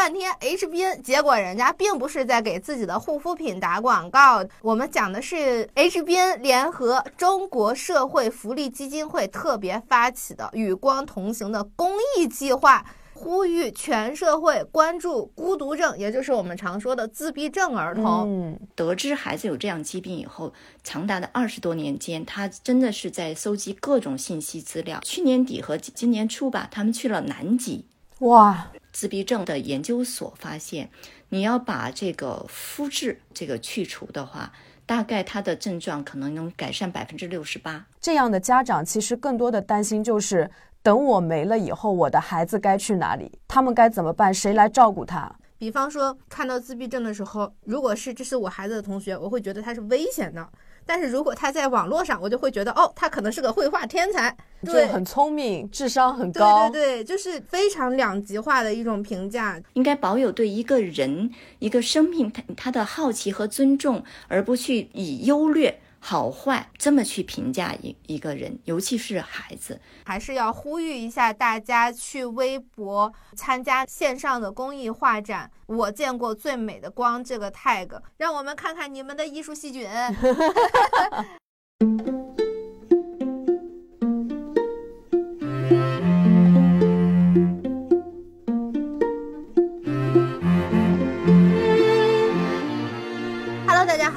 半天 HBN，结果人家并不是在给自己的护肤品打广告。我们讲的是 HBN 联合中国社会福利基金会特别发起的“与光同行”的公益计划。呼吁全社会关注孤独症，也就是我们常说的自闭症儿童。嗯，得知孩子有这样疾病以后，长达的二十多年间，他真的是在搜集各种信息资料。去年底和今年初吧，他们去了南极。哇，自闭症的研究所发现，你要把这个肤质这个去除的话，大概他的症状可能能改善百分之六十八。这样的家长其实更多的担心就是。等我没了以后，我的孩子该去哪里？他们该怎么办？谁来照顾他？比方说，看到自闭症的时候，如果是这是我孩子的同学，我会觉得他是危险的；但是如果他在网络上，我就会觉得哦，他可能是个绘画天才，对，很聪明，智商很高，对对对，就是非常两极化的一种评价。应该保有对一个人、一个生命他他的好奇和尊重，而不去以优劣。好坏这么去评价一一个人，尤其是孩子，还是要呼吁一下大家去微博参加线上的公益画展。我见过最美的光这个 tag，让我们看看你们的艺术细菌。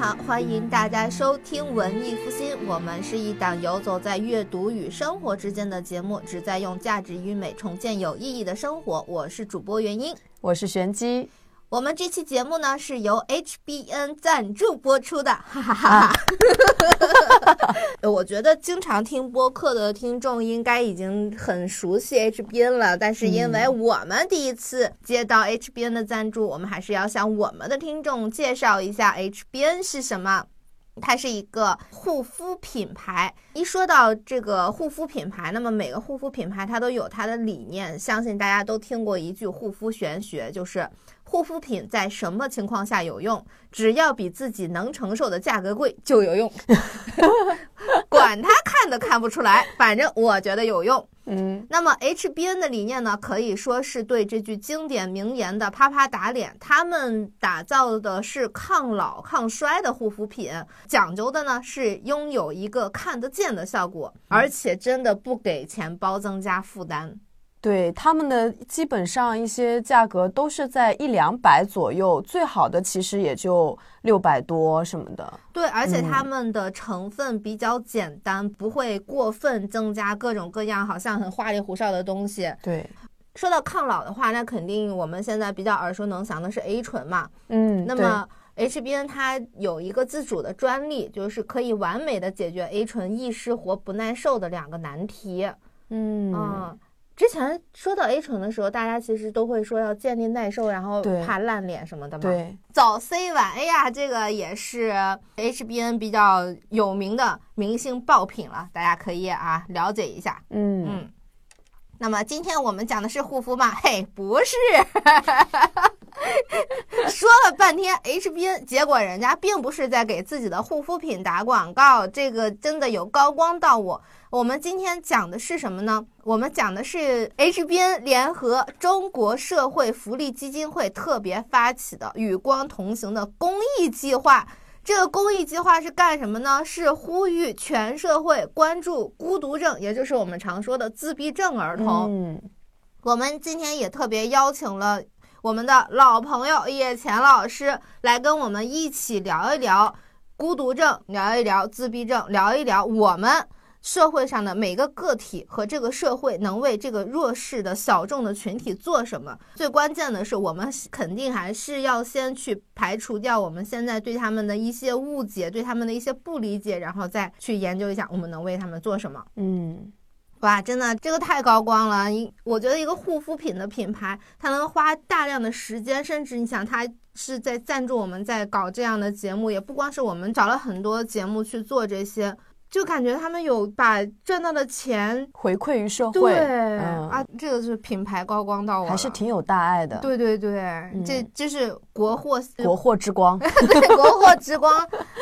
好，欢迎大家收听文艺复兴。我们是一档游走在阅读与生活之间的节目，旨在用价值与美重建有意义的生活。我是主播元英，我是玄机。我们这期节目呢是由 HBN 赞助播出的，哈哈哈哈。我觉得经常听播客的听众应该已经很熟悉 HBN 了，但是因为我们第一次接到 HBN 的赞助，我们还是要向我们的听众介绍一下 HBN 是什么。它是一个护肤品牌。一说到这个护肤品牌，那么每个护肤品牌它都有它的理念。相信大家都听过一句护肤玄学，就是。护肤品在什么情况下有用？只要比自己能承受的价格贵就有用。管他看都看不出来，反正我觉得有用。嗯，那么 HBN 的理念呢，可以说是对这句经典名言的啪啪打脸。他们打造的是抗老抗衰的护肤品，讲究的呢是拥有一个看得见的效果，而且真的不给钱包增加负担。对他们的基本上一些价格都是在一两百左右，最好的其实也就六百多什么的。对，而且他们的成分比较简单，不会过分增加各种各样好像很花里胡哨的东西。对，说到抗老的话，那肯定我们现在比较耳熟能详的是 A 醇嘛。嗯，那么 HBN 它有一个自主的专利，就是可以完美的解决 A 醇易失活不耐受的两个难题。嗯。之前说到 A 醇的时候，大家其实都会说要建立耐受，然后怕烂脸什么的嘛。对，早 C 晚 A 呀，这个也是 HBN 比较有名的明星爆品了，大家可以啊了解一下。嗯嗯。那么今天我们讲的是护肤吗？嘿，不是。说了半天 HBN，结果人家并不是在给自己的护肤品打广告，这个真的有高光到我。我们今天讲的是什么呢？我们讲的是 HBN 联合中国社会福利基金会特别发起的“与光同行”的公益计划。这个公益计划是干什么呢？是呼吁全社会关注孤独症，也就是我们常说的自闭症儿童。嗯，我们今天也特别邀请了我们的老朋友叶钱老师来跟我们一起聊一聊孤独症，聊一聊自闭症，聊一聊我们。社会上的每个个体和这个社会能为这个弱势的小众的群体做什么？最关键的是，我们肯定还是要先去排除掉我们现在对他们的一些误解，对他们的一些不理解，然后再去研究一下我们能为他们做什么。嗯，哇，真的这个太高光了！一我觉得一个护肤品的品牌，它能花大量的时间，甚至你想，它是在赞助我们在搞这样的节目，也不光是我们找了很多节目去做这些。就感觉他们有把赚到的钱回馈于社会，对啊，这个是品牌高光到我，还是挺有大爱的。对对对，这这是国货，国货之光，对，国货之光，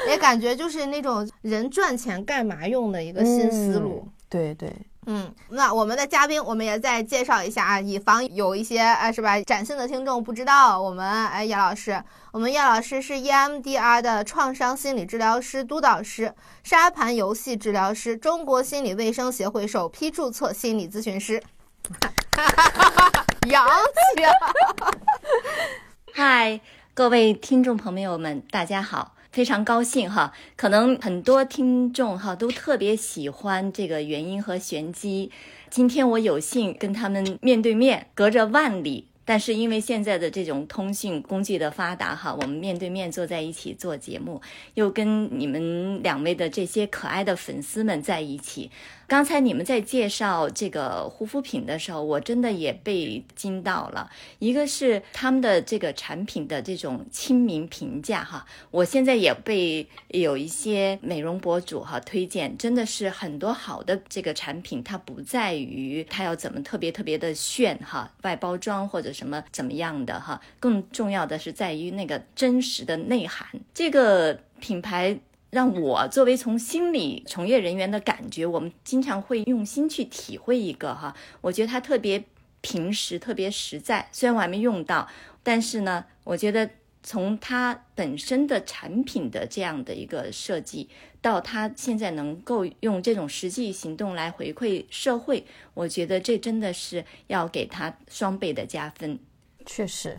也感觉就是那种人赚钱干嘛用的一个新思路。对对，嗯，那我们的嘉宾我们也再介绍一下啊，以防有一些呃是吧崭新的听众不知道，我们哎叶老师，我们叶老师是 EMDR 的创伤心理治疗师、督导师、沙盘游戏治疗师，中国心理卫生协会首批注册心理咨询师。洋气啊！嗨，各位听众朋友们，大家好。非常高兴哈，可能很多听众哈都特别喜欢这个原因和玄机。今天我有幸跟他们面对面，隔着万里，但是因为现在的这种通讯工具的发达哈，我们面对面坐在一起做节目，又跟你们两位的这些可爱的粉丝们在一起。刚才你们在介绍这个护肤品的时候，我真的也被惊到了。一个是他们的这个产品的这种亲民评价哈，我现在也被有一些美容博主哈推荐，真的是很多好的这个产品，它不在于它要怎么特别特别的炫哈，外包装或者什么怎么样的哈，更重要的是在于那个真实的内涵。这个品牌。让我作为从心理从业人员的感觉，我们经常会用心去体会一个哈，我觉得它特别平实，特别实在。虽然我还没用到，但是呢，我觉得从它本身的产品的这样的一个设计，到它现在能够用这种实际行动来回馈社会，我觉得这真的是要给它双倍的加分。确实，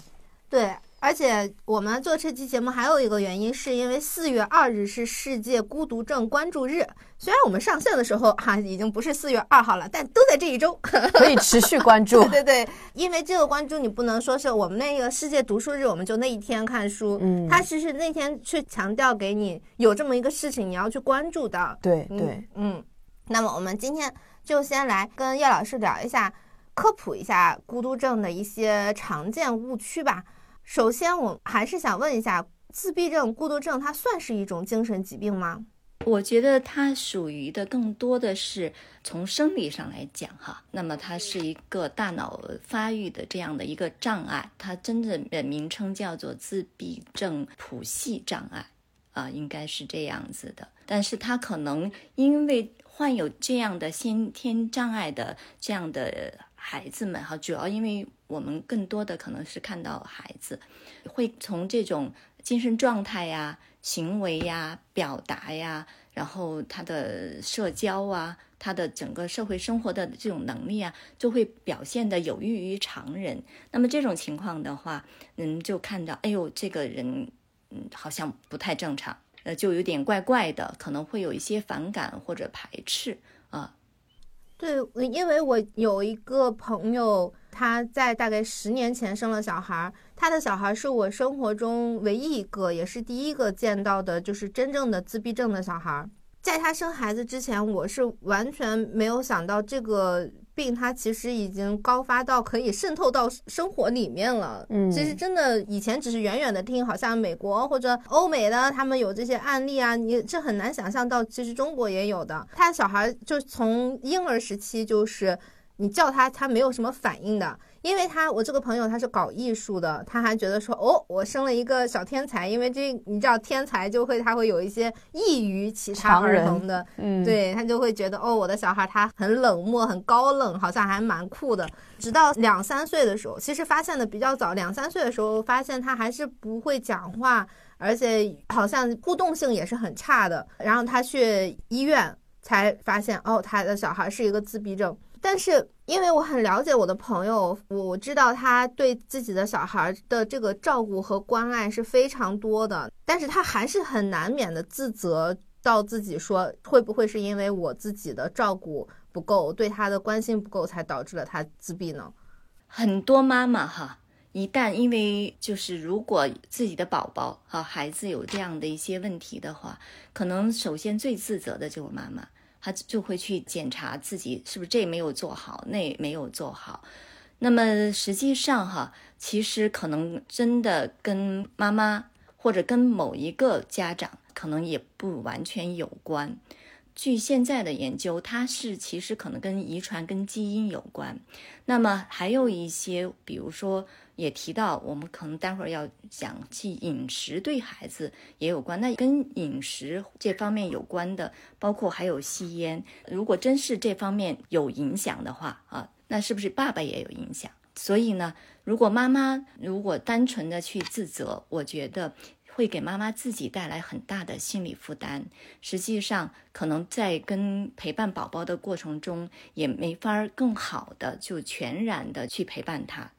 对。而且我们做这期节目还有一个原因，是因为四月二日是世界孤独症关注日。虽然我们上线的时候哈已经不是四月二号了，但都在这一周，可以持续关注。对对对，因为这个关注你不能说是我们那个世界读书日，我们就那一天看书。嗯，他其实那天去强调给你有这么一个事情，你要去关注的。对对，嗯。那么我们今天就先来跟叶老师聊一下，科普一下孤独症的一些常见误区吧。首先，我还是想问一下，自闭症、孤独症，它算是一种精神疾病吗？我觉得它属于的更多的是从生理上来讲，哈，那么它是一个大脑发育的这样的一个障碍，它真正的名称叫做自闭症谱系障碍，啊，应该是这样子的。但是它可能因为患有这样的先天障碍的这样的孩子们，哈，主要因为。我们更多的可能是看到孩子会从这种精神状态呀、行为呀、表达呀，然后他的社交啊、他的整个社会生活的这种能力啊，就会表现的有异于常人。那么这种情况的话，嗯，就看到，哎呦，这个人嗯好像不太正常，呃，就有点怪怪的，可能会有一些反感或者排斥啊。对，因为我有一个朋友。他在大概十年前生了小孩，他的小孩是我生活中唯一一个，也是第一个见到的，就是真正的自闭症的小孩。在他生孩子之前，我是完全没有想到这个病，它其实已经高发到可以渗透到生活里面了。嗯，其实真的以前只是远远的听，好像美国或者欧美的他们有这些案例啊，你这很难想象到，其实中国也有的。他小孩就从婴儿时期就是。你叫他，他没有什么反应的，因为他我这个朋友他是搞艺术的，他还觉得说哦，我生了一个小天才，因为这你知道天才就会他会有一些异于其他儿童的，嗯，对他就会觉得哦，我的小孩他很冷漠，很高冷，好像还蛮酷的。直到两三岁的时候，其实发现的比较早，两三岁的时候发现他还是不会讲话，而且好像互动性也是很差的。然后他去医院才发现哦，他的小孩是一个自闭症。但是，因为我很了解我的朋友，我知道他对自己的小孩的这个照顾和关爱是非常多的，但是他还是很难免的自责到自己说，会不会是因为我自己的照顾不够，对他的关心不够，才导致了他自闭呢？很多妈妈哈，一旦因为就是如果自己的宝宝哈孩子有这样的一些问题的话，可能首先最自责的就是妈妈。他就会去检查自己是不是这没有做好，那没有做好。那么实际上哈，其实可能真的跟妈妈或者跟某一个家长可能也不完全有关。据现在的研究，它是其实可能跟遗传、跟基因有关。那么还有一些，比如说也提到，我们可能待会儿要讲起饮食对孩子也有关。那跟饮食这方面有关的，包括还有吸烟。如果真是这方面有影响的话啊，那是不是爸爸也有影响？所以呢，如果妈妈如果单纯的去自责，我觉得。会给妈妈自己带来很大的心理负担。实际上，可能在跟陪伴宝宝的过程中，也没法更好的就全然的去陪伴他，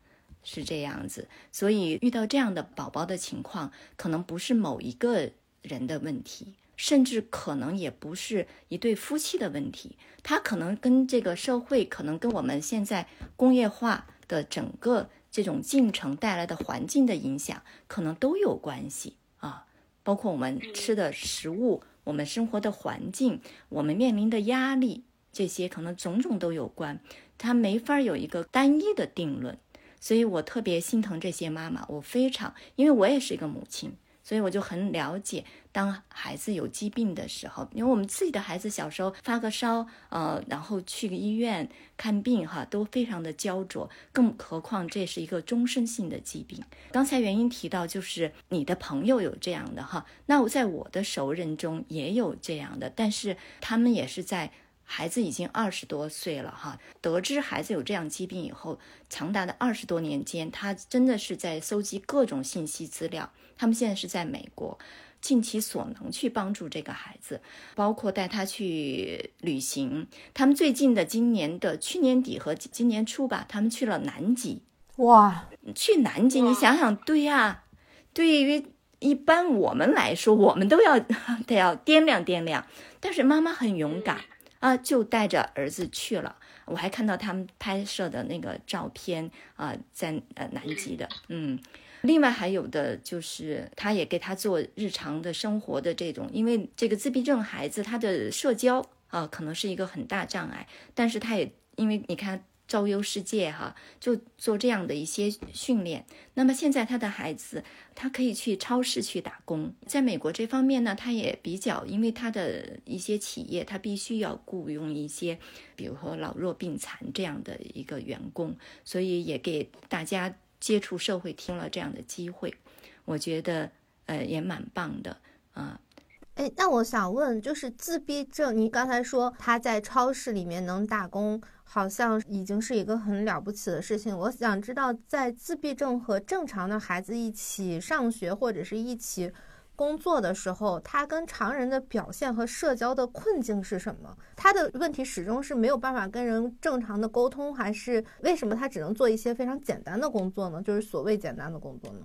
是这样子。所以，遇到这样的宝宝的情况，可能不是某一个人的问题，甚至可能也不是一对夫妻的问题，他可能跟这个社会，可能跟我们现在工业化的整个这种进程带来的环境的影响，可能都有关系。包括我们吃的食物，我们生活的环境，我们面临的压力，这些可能种种都有关，它没法有一个单一的定论，所以我特别心疼这些妈妈，我非常，因为我也是一个母亲。所以我就很了解，当孩子有疾病的时候，因为我们自己的孩子小时候发个烧，呃，然后去个医院看病，哈，都非常的焦灼，更何况这是一个终身性的疾病。刚才原因提到，就是你的朋友有这样的哈，那我在我的熟人中也有这样的，但是他们也是在。孩子已经二十多岁了哈，得知孩子有这样疾病以后，长达的二十多年间，他真的是在搜集各种信息资料。他们现在是在美国，尽其所能去帮助这个孩子，包括带他去旅行。他们最近的今年的去年底和今年初吧，他们去了南极。哇，去南极，你想想，对呀，对于一般我们来说，我们都要 得要掂量掂量。但是妈妈很勇敢。啊，就带着儿子去了。我还看到他们拍摄的那个照片啊，在呃南极的。嗯，另外还有的就是，他也给他做日常的生活的这种，因为这个自闭症孩子他的社交啊，可能是一个很大障碍，但是他也因为你看。周游世界哈，就做这样的一些训练。那么现在他的孩子，他可以去超市去打工。在美国这方面呢，他也比较，因为他的一些企业，他必须要雇佣一些，比如说老弱病残这样的一个员工，所以也给大家接触社会听了这样的机会。我觉得，呃，也蛮棒的啊。哎，那我想问，就是自闭症，你刚才说他在超市里面能打工。好像已经是一个很了不起的事情。我想知道，在自闭症和正常的孩子一起上学或者是一起工作的时候，他跟常人的表现和社交的困境是什么？他的问题始终是没有办法跟人正常的沟通，还是为什么他只能做一些非常简单的工作呢？就是所谓简单的工作呢？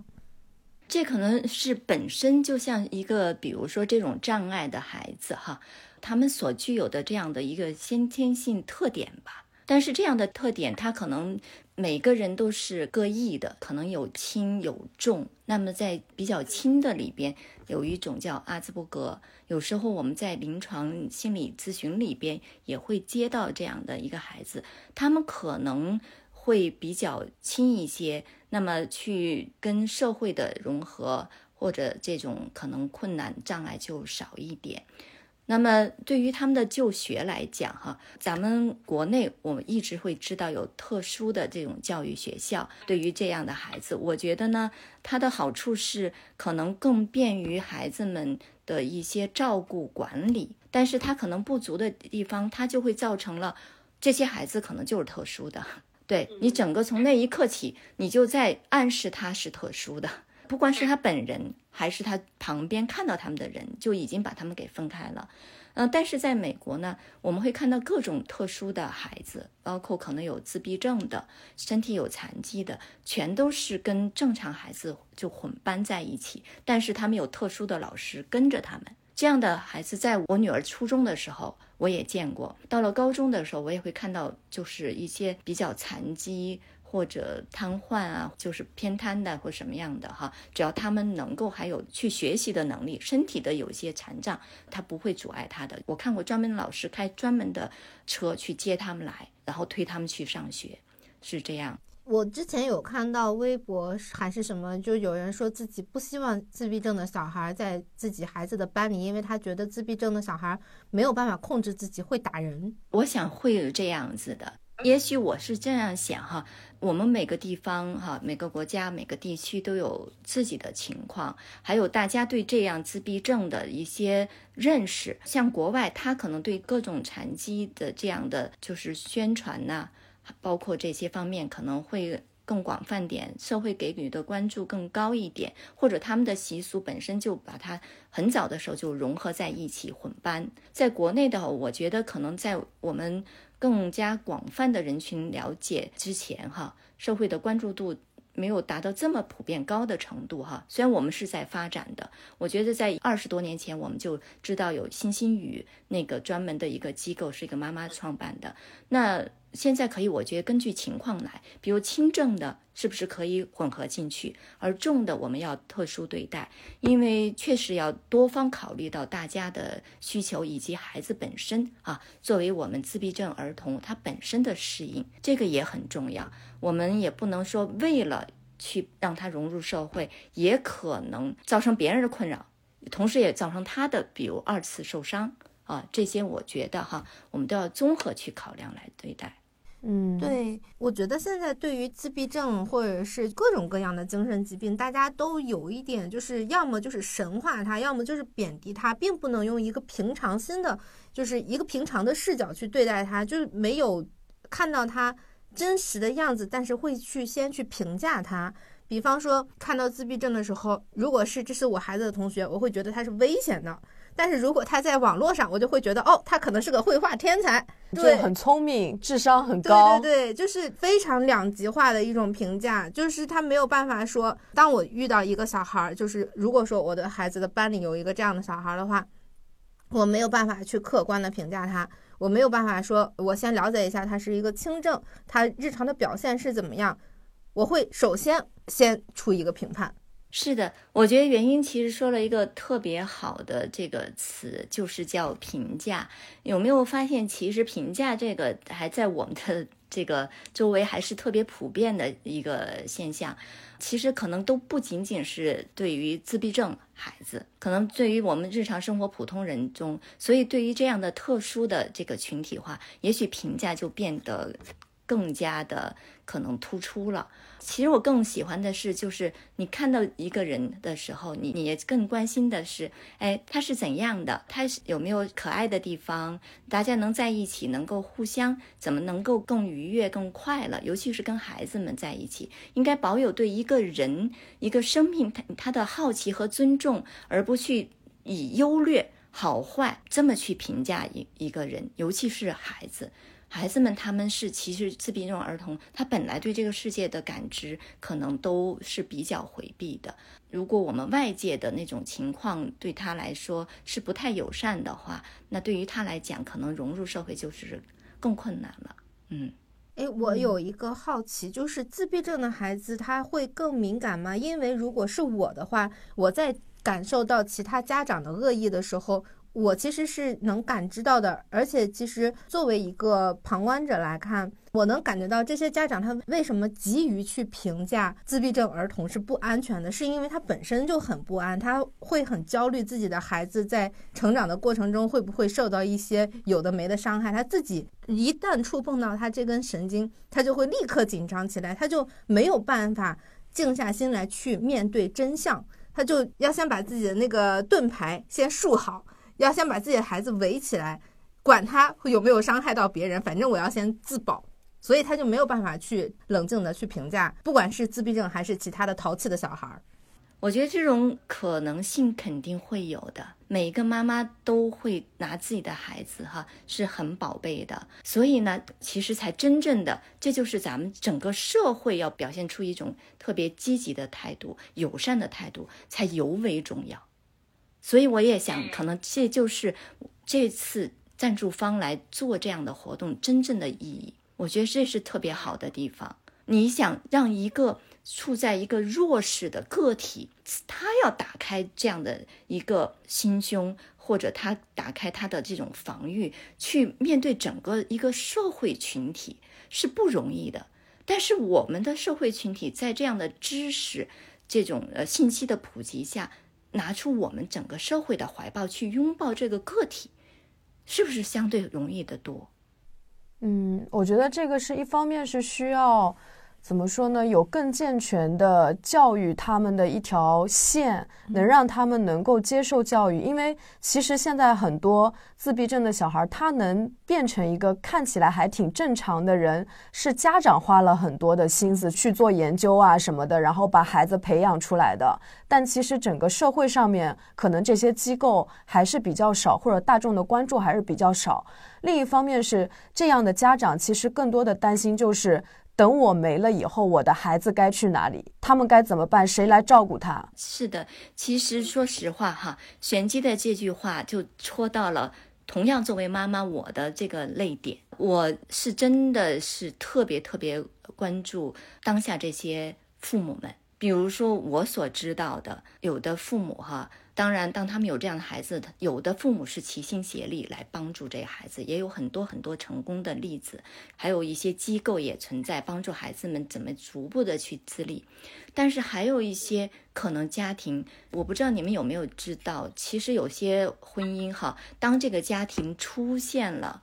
这可能是本身就像一个，比如说这种障碍的孩子哈，他们所具有的这样的一个先天性特点吧。但是这样的特点，他可能每个人都是各异的，可能有轻有重。那么在比较轻的里边，有一种叫阿兹伯格。有时候我们在临床心理咨询里边也会接到这样的一个孩子，他们可能会比较轻一些，那么去跟社会的融合或者这种可能困难障碍就少一点。那么对于他们的就学来讲，哈，咱们国内我们一直会知道有特殊的这种教育学校。对于这样的孩子，我觉得呢，它的好处是可能更便于孩子们的一些照顾管理，但是它可能不足的地方，它就会造成了这些孩子可能就是特殊的。对你整个从那一刻起，你就在暗示他是特殊的。不管是他本人还是他旁边看到他们的人，就已经把他们给分开了。嗯，但是在美国呢，我们会看到各种特殊的孩子，包括可能有自闭症的、身体有残疾的，全都是跟正常孩子就混班在一起。但是他们有特殊的老师跟着他们。这样的孩子，在我女儿初中的时候我也见过，到了高中的时候我也会看到，就是一些比较残疾。或者瘫痪啊，就是偏瘫的或什么样的哈，只要他们能够还有去学习的能力，身体的有一些残障，他不会阻碍他的。我看过专门老师开专门的车去接他们来，然后推他们去上学，是这样。我之前有看到微博还是什么，就有人说自己不希望自闭症的小孩在自己孩子的班里，因为他觉得自闭症的小孩没有办法控制自己，会打人。我想会有这样子的，也许我是这样想哈。我们每个地方哈，每个国家、每个地区都有自己的情况，还有大家对这样自闭症的一些认识。像国外，他可能对各种残疾的这样的就是宣传呐。包括这些方面可能会更广泛点，社会给予的关注更高一点，或者他们的习俗本身就把它很早的时候就融合在一起混班。在国内的，我觉得可能在我们更加广泛的人群了解之前，哈，社会的关注度。没有达到这么普遍高的程度哈，虽然我们是在发展的，我觉得在二十多年前我们就知道有星星雨那个专门的一个机构是一个妈妈创办的，那现在可以，我觉得根据情况来，比如轻症的是不是可以混合进去，而重的我们要特殊对待，因为确实要多方考虑到大家的需求以及孩子本身啊，作为我们自闭症儿童他本身的适应，这个也很重要。我们也不能说为了去让他融入社会，也可能造成别人的困扰，同时也造成他的比如二次受伤啊，这些我觉得哈，我们都要综合去考量来对待。嗯，对，我觉得现在对于自闭症或者是各种各样的精神疾病，大家都有一点就是要么就是神化它，要么就是贬低它，并不能用一个平常心的，就是一个平常的视角去对待它，就是没有看到它。真实的样子，但是会去先去评价他。比方说，看到自闭症的时候，如果是这是我孩子的同学，我会觉得他是危险的；但是如果他在网络上，我就会觉得哦，他可能是个绘画天才，对，很聪明，智商很高。对对对，就是非常两极化的一种评价，就是他没有办法说，当我遇到一个小孩，就是如果说我的孩子的班里有一个这样的小孩的话，我没有办法去客观的评价他。我没有办法说，我先了解一下他是一个轻症，他日常的表现是怎么样。我会首先先出一个评判。是的，我觉得原因其实说了一个特别好的这个词，就是叫评价。有没有发现，其实评价这个还在我们的这个周围还是特别普遍的一个现象。其实可能都不仅仅是对于自闭症孩子，可能对于我们日常生活普通人中，所以对于这样的特殊的这个群体化，也许评价就变得。更加的可能突出了。其实我更喜欢的是，就是你看到一个人的时候，你你也更关心的是，哎，他是怎样的？他是有没有可爱的地方？大家能在一起，能够互相怎么能够更愉悦、更快乐？尤其是跟孩子们在一起，应该保有对一个人、一个生命他他的好奇和尊重，而不去以优劣、好坏这么去评价一一个人，尤其是孩子。孩子们，他们是其实自闭症儿童，他本来对这个世界的感知可能都是比较回避的。如果我们外界的那种情况对他来说是不太友善的话，那对于他来讲，可能融入社会就是更困难了。嗯，诶，我有一个好奇，就是自闭症的孩子他会更敏感吗？因为如果是我的话，我在感受到其他家长的恶意的时候。我其实是能感知到的，而且其实作为一个旁观者来看，我能感觉到这些家长他为什么急于去评价自闭症儿童是不安全的，是因为他本身就很不安，他会很焦虑自己的孩子在成长的过程中会不会受到一些有的没的伤害，他自己一旦触碰到他这根神经，他就会立刻紧张起来，他就没有办法静下心来去面对真相，他就要先把自己的那个盾牌先竖好。要先把自己的孩子围起来，管他有没有伤害到别人，反正我要先自保，所以他就没有办法去冷静的去评价，不管是自闭症还是其他的淘气的小孩儿。我觉得这种可能性肯定会有的，每一个妈妈都会拿自己的孩子哈是很宝贝的，所以呢，其实才真正的，这就是咱们整个社会要表现出一种特别积极的态度、友善的态度，才尤为重要。所以我也想，可能这就是这次赞助方来做这样的活动真正的意义。我觉得这是特别好的地方。你想让一个处在一个弱势的个体，他要打开这样的一个心胸，或者他打开他的这种防御，去面对整个一个社会群体是不容易的。但是我们的社会群体在这样的知识、这种呃信息的普及下，拿出我们整个社会的怀抱去拥抱这个个体，是不是相对容易的多？嗯，我觉得这个是一方面是需要。怎么说呢？有更健全的教育，他们的一条线，能让他们能够接受教育。因为其实现在很多自闭症的小孩，他能变成一个看起来还挺正常的人，是家长花了很多的心思去做研究啊什么的，然后把孩子培养出来的。但其实整个社会上面，可能这些机构还是比较少，或者大众的关注还是比较少。另一方面是这样的家长，其实更多的担心就是。等我没了以后，我的孩子该去哪里？他们该怎么办？谁来照顾他？是的，其实说实话哈，玄机的这句话就戳到了同样作为妈妈我的这个泪点。我是真的是特别特别关注当下这些父母们，比如说我所知道的，有的父母哈。当然，当他们有这样的孩子，有的父母是齐心协力来帮助这个孩子，也有很多很多成功的例子，还有一些机构也存在帮助孩子们怎么逐步的去自立。但是还有一些可能家庭，我不知道你们有没有知道，其实有些婚姻哈，当这个家庭出现了，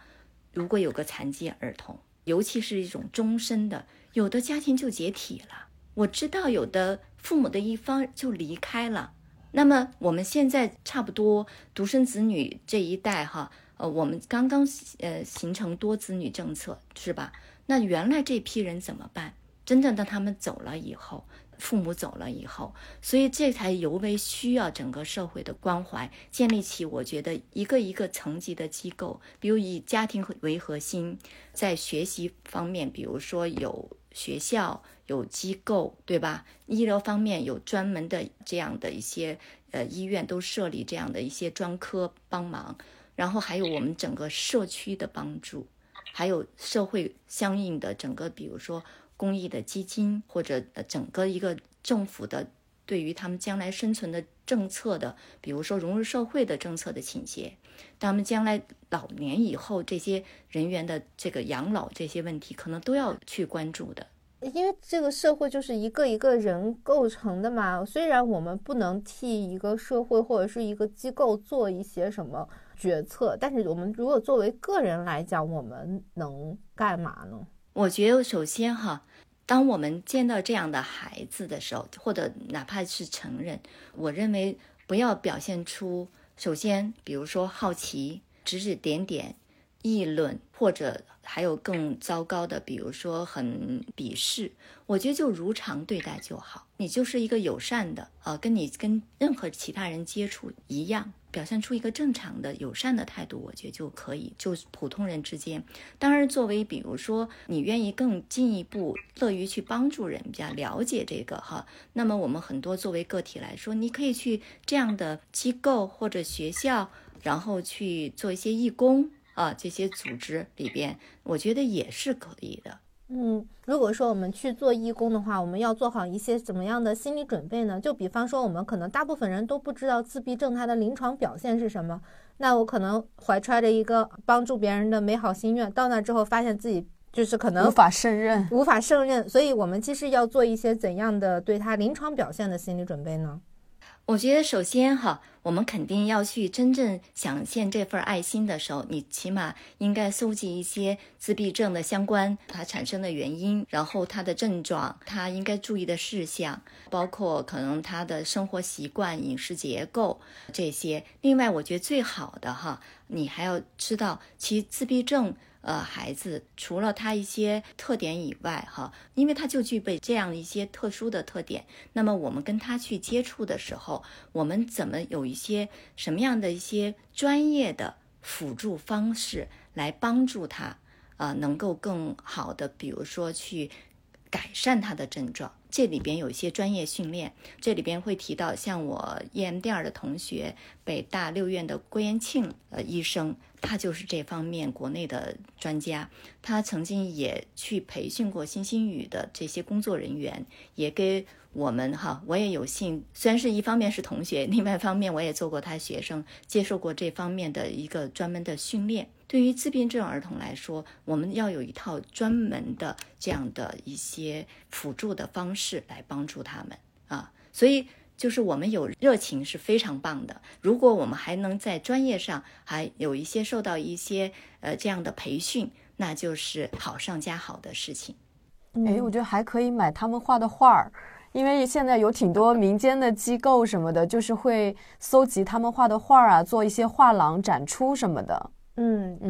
如果有个残疾儿童，尤其是一种终身的，有的家庭就解体了。我知道有的父母的一方就离开了。那么我们现在差不多独生子女这一代哈，呃，我们刚刚呃形成多子女政策是吧？那原来这批人怎么办？真正当他们走了以后，父母走了以后，所以这才尤为需要整个社会的关怀，建立起我觉得一个一个层级的机构，比如以家庭为核心，在学习方面，比如说有学校。有机构对吧？医疗方面有专门的这样的一些呃医院都设立这样的一些专科帮忙，然后还有我们整个社区的帮助，还有社会相应的整个比如说公益的基金或者整个一个政府的对于他们将来生存的政策的，比如说融入社会的政策的倾斜，他们将来老年以后这些人员的这个养老这些问题，可能都要去关注的。因为这个社会就是一个一个人构成的嘛，虽然我们不能替一个社会或者是一个机构做一些什么决策，但是我们如果作为个人来讲，我们能干嘛呢？我觉得首先哈，当我们见到这样的孩子的时候，或者哪怕是成人，我认为不要表现出首先，比如说好奇、指指点点、议论或者。还有更糟糕的，比如说很鄙视，我觉得就如常对待就好。你就是一个友善的，呃，跟你跟任何其他人接触一样，表现出一个正常的友善的态度，我觉得就可以。就普通人之间，当然作为比如说你愿意更进一步，乐于去帮助人家了解这个哈，那么我们很多作为个体来说，你可以去这样的机构或者学校，然后去做一些义工。啊，这些组织里边，我觉得也是可以的。嗯，如果说我们去做义工的话，我们要做好一些怎么样的心理准备呢？就比方说，我们可能大部分人都不知道自闭症它的临床表现是什么，那我可能怀揣着一个帮助别人的美好心愿，到那之后发现自己就是可能无法胜任，无法胜任。所以，我们其实要做一些怎样的对他临床表现的心理准备呢？我觉得首先哈，我们肯定要去真正想献这份爱心的时候，你起码应该搜集一些自闭症的相关它产生的原因，然后它的症状，它应该注意的事项，包括可能他的生活习惯、饮食结构这些。另外，我觉得最好的哈，你还要知道其实自闭症。呃，孩子除了他一些特点以外，哈，因为他就具备这样一些特殊的特点，那么我们跟他去接触的时候，我们怎么有一些什么样的一些专业的辅助方式来帮助他，呃，能够更好的，比如说去改善他的症状。这里边有一些专业训练，这里边会提到像我 EMDR 的同学，北大六院的郭延庆呃医生，他就是这方面国内的专家，他曾经也去培训过星星语的这些工作人员，也给我们哈，我也有幸，虽然是一方面是同学，另外一方面我也做过他学生，接受过这方面的一个专门的训练。对于自闭症儿童来说，我们要有一套专门的这样的一些辅助的方式来帮助他们啊。所以，就是我们有热情是非常棒的。如果我们还能在专业上还有一些受到一些呃这样的培训，那就是好上加好的事情。哎，我觉得还可以买他们画的画儿。因为现在有挺多民间的机构什么的，就是会搜集他们画的画儿啊，做一些画廊展出什么的。嗯，对。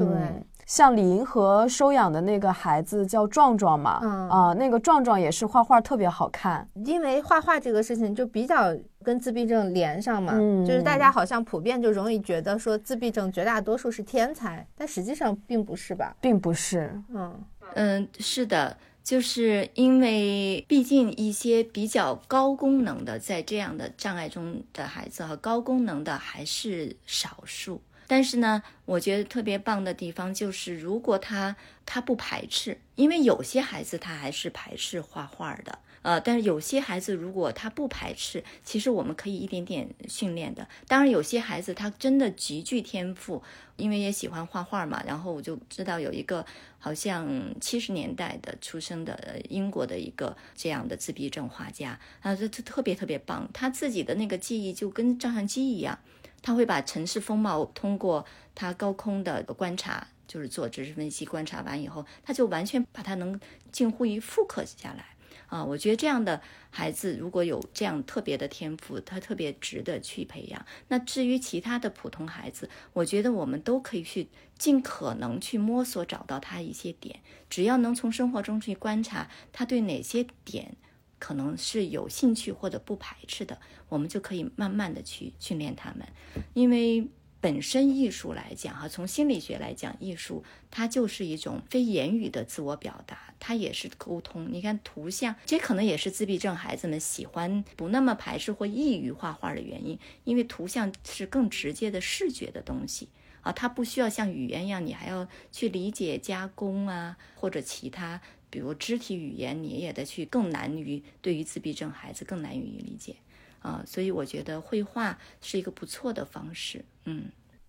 像李银河收养的那个孩子叫壮壮嘛，啊，那个壮壮也是画画特别好看。因为画画这个事情就比较跟自闭症连上嘛，就是大家好像普遍就容易觉得说自闭症绝大多数是天才，但实际上并不是吧？并不是。嗯嗯，是的。就是因为毕竟一些比较高功能的，在这样的障碍中的孩子和高功能的还是少数。但是呢，我觉得特别棒的地方就是，如果他他不排斥，因为有些孩子他还是排斥画画的。呃，但是有些孩子如果他不排斥，其实我们可以一点点训练的。当然，有些孩子他真的极具天赋，因为也喜欢画画嘛。然后我就知道有一个好像七十年代的出生的英国的一个这样的自闭症画家啊，这这特别特别棒。他自己的那个记忆就跟照相机一样，他会把城市风貌通过他高空的观察，就是做知识分析观察完以后，他就完全把它能近乎于复刻下来。啊，我觉得这样的孩子如果有这样特别的天赋，他特别值得去培养。那至于其他的普通孩子，我觉得我们都可以去尽可能去摸索，找到他一些点。只要能从生活中去观察他对哪些点可能是有兴趣或者不排斥的，我们就可以慢慢的去训练他们，因为。本身艺术来讲，哈，从心理学来讲，艺术它就是一种非言语的自我表达，它也是沟通。你看图像，这可能也是自闭症孩子们喜欢不那么排斥或易于画画的原因，因为图像是更直接的视觉的东西啊，它不需要像语言一样，你还要去理解加工啊，或者其他，比如肢体语言，你也得去更难于对于自闭症孩子更难于理解。啊，所以我觉得绘画是一个不错的方式。嗯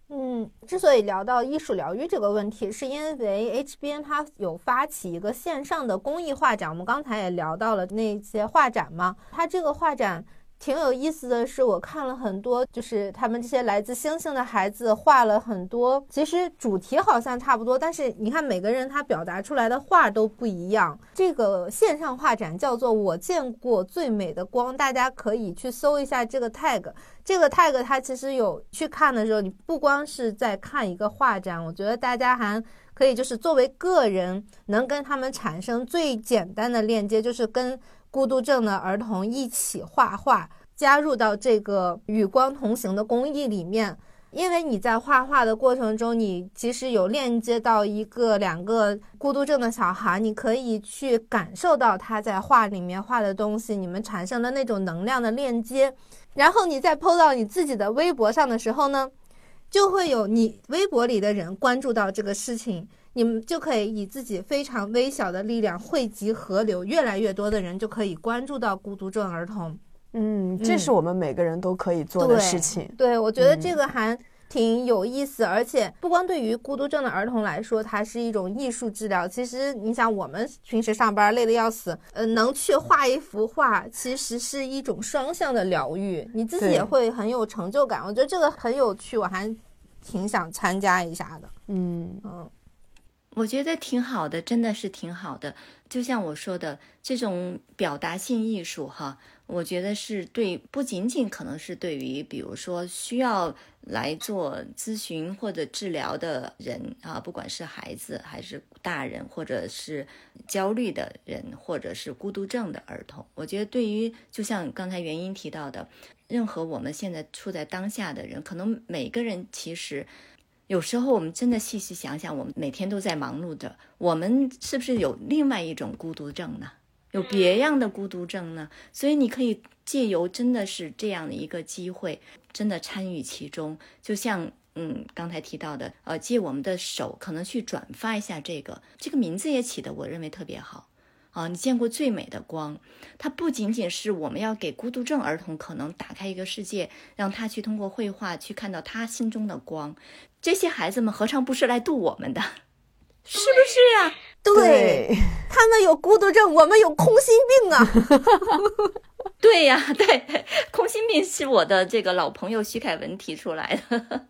嗯，之所以聊到艺术疗愈这个问题，是因为 HBN 它有发起一个线上的公益画展。我们刚才也聊到了那些画展嘛，它这个画展。挺有意思的是，我看了很多，就是他们这些来自星星的孩子画了很多，其实主题好像差不多，但是你看每个人他表达出来的画都不一样。这个线上画展叫做“我见过最美的光”，大家可以去搜一下这个 tag。这个 tag 它其实有去看的时候，你不光是在看一个画展，我觉得大家还可以就是作为个人能跟他们产生最简单的链接，就是跟。孤独症的儿童一起画画，加入到这个与光同行的公益里面。因为你在画画的过程中，你其实有链接到一个、两个孤独症的小孩，你可以去感受到他在画里面画的东西，你们产生的那种能量的链接。然后你再 PO 到你自己的微博上的时候呢，就会有你微博里的人关注到这个事情。你们就可以以自己非常微小的力量汇集河流，越来越多的人就可以关注到孤独症儿童。嗯，这是我们每个人都可以做的事情。对，我觉得这个还挺有意思，而且不光对于孤独症的儿童来说，它是一种艺术治疗。其实你想，我们平时上班累得要死，呃，能去画一幅画，其实是一种双向的疗愈，你自己也会很有成就感。我觉得这个很有趣，我还挺想参加一下的。嗯嗯。我觉得挺好的，真的是挺好的。就像我说的，这种表达性艺术，哈，我觉得是对，不仅仅可能是对于，比如说需要来做咨询或者治疗的人啊，不管是孩子还是大人，或者是焦虑的人，或者是孤独症的儿童，我觉得对于，就像刚才原因提到的，任何我们现在处在当下的人，可能每个人其实。有时候我们真的细细想想，我们每天都在忙碌着，我们是不是有另外一种孤独症呢？有别样的孤独症呢？所以你可以借由真的是这样的一个机会，真的参与其中。就像嗯刚才提到的，呃，借我们的手可能去转发一下这个，这个名字也起的我认为特别好啊，你见过最美的光，它不仅仅是我们要给孤独症儿童可能打开一个世界，让他去通过绘画去看到他心中的光。这些孩子们何尝不是来度我们的？是不是啊？对 他们有孤独症，我们有空心病啊。对呀，对，空心病是我的这个老朋友徐凯文提出来的。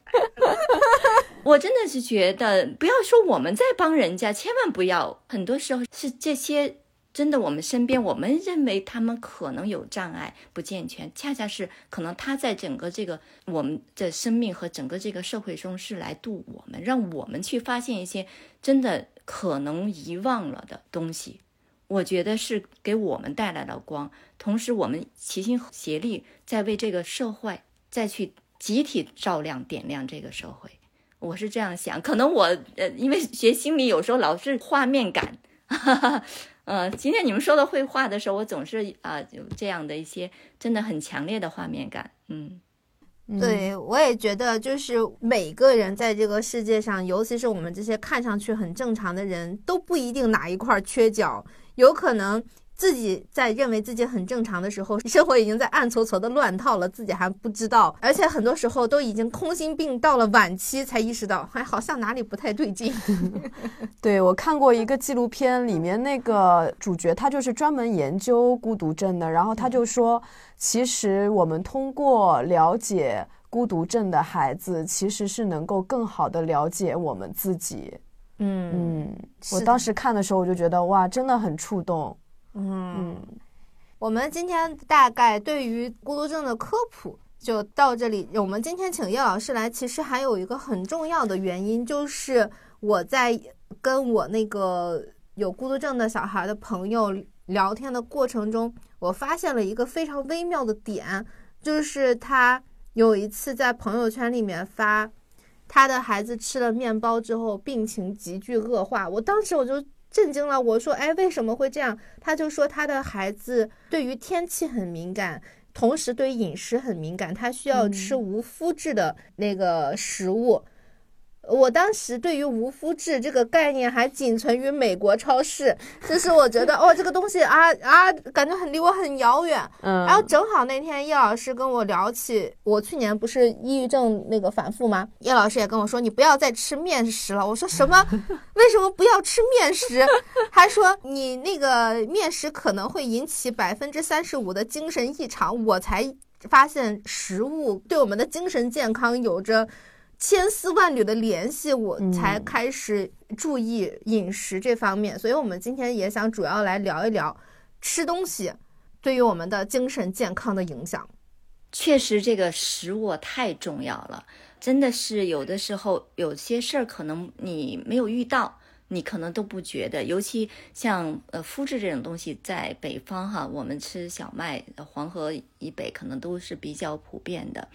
我真的是觉得，不要说我们在帮人家，千万不要。很多时候是这些真的，我们身边，我们认为他们可能有障碍、不健全，恰恰是可能他在整个这个我们的生命和整个这个社会中是来度我们，让我们去发现一些真的可能遗忘了的东西。我觉得是给我们带来了光，同时我们齐心协力，在为这个社会再去集体照亮、点亮这个社会。我是这样想，可能我呃，因为学心理有时候老是画面感，哈哈，呃，今天你们说到绘画的时候，我总是啊有这样的一些真的很强烈的画面感，嗯，对我也觉得，就是每个人在这个世界上，尤其是我们这些看上去很正常的人，都不一定哪一块缺角，有可能。自己在认为自己很正常的时候，生活已经在暗搓搓的乱套了，自己还不知道，而且很多时候都已经空心病到了晚期才意识到，还好像哪里不太对劲。对我看过一个纪录片，里面那个主角他就是专门研究孤独症的，然后他就说，其实我们通过了解孤独症的孩子，其实是能够更好的了解我们自己。嗯嗯，我当时看的时候，我就觉得哇，真的很触动。嗯，我们今天大概对于孤独症的科普就到这里。我们今天请叶老师来，其实还有一个很重要的原因，就是我在跟我那个有孤独症的小孩的朋友聊天的过程中，我发现了一个非常微妙的点，就是他有一次在朋友圈里面发他的孩子吃了面包之后病情急剧恶化，我当时我就。震惊了，我说：“哎，为什么会这样？”他就说他的孩子对于天气很敏感，同时对饮食很敏感，他需要吃无麸质的那个食物。我当时对于无麸质这个概念还仅存于美国超市，就是我觉得哦，这个东西啊啊，感觉很离我很遥远。嗯，然后正好那天叶老师跟我聊起，我去年不是抑郁症那个反复吗？叶老师也跟我说，你不要再吃面食了。我说什么？为什么不要吃面食？还说你那个面食可能会引起百分之三十五的精神异常。我才发现食物对我们的精神健康有着。千丝万缕的联系，我才开始注意饮食这方面。所以，我们今天也想主要来聊一聊吃东西对于我们的精神健康的影响。确实，这个食物太重要了，真的是有的时候有些事儿可能你没有遇到。你可能都不觉得，尤其像呃麸质这种东西，在北方哈，我们吃小麦，黄河以北可能都是比较普遍的。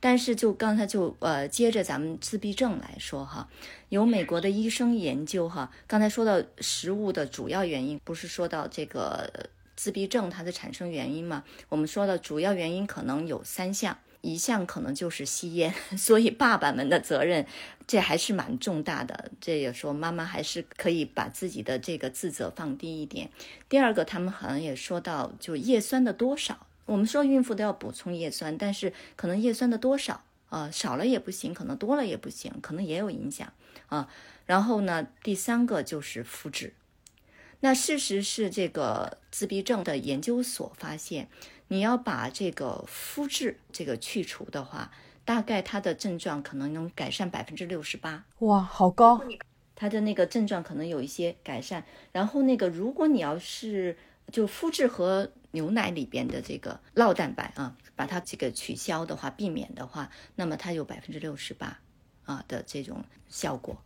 但是就刚才就呃接着咱们自闭症来说哈，有美国的医生研究哈，刚才说到食物的主要原因，不是说到这个自闭症它的产生原因嘛？我们说的主要原因可能有三项。一项可能就是吸烟，所以爸爸们的责任这还是蛮重大的。这也说妈妈还是可以把自己的这个自责放低一点。第二个，他们好像也说到，就叶酸的多少。我们说孕妇都要补充叶酸，但是可能叶酸的多少啊，少了也不行，可能多了也不行，可能也有影响啊。然后呢，第三个就是肤质。那事实是，这个自闭症的研究所发现。你要把这个肤质这个去除的话，大概它的症状可能能改善百分之六十八。哇，好高！他的那个症状可能有一些改善。然后那个，如果你要是就肤质和牛奶里边的这个酪蛋白啊，把它这个取消的话，避免的话，那么它有百分之六十八啊的这种效果。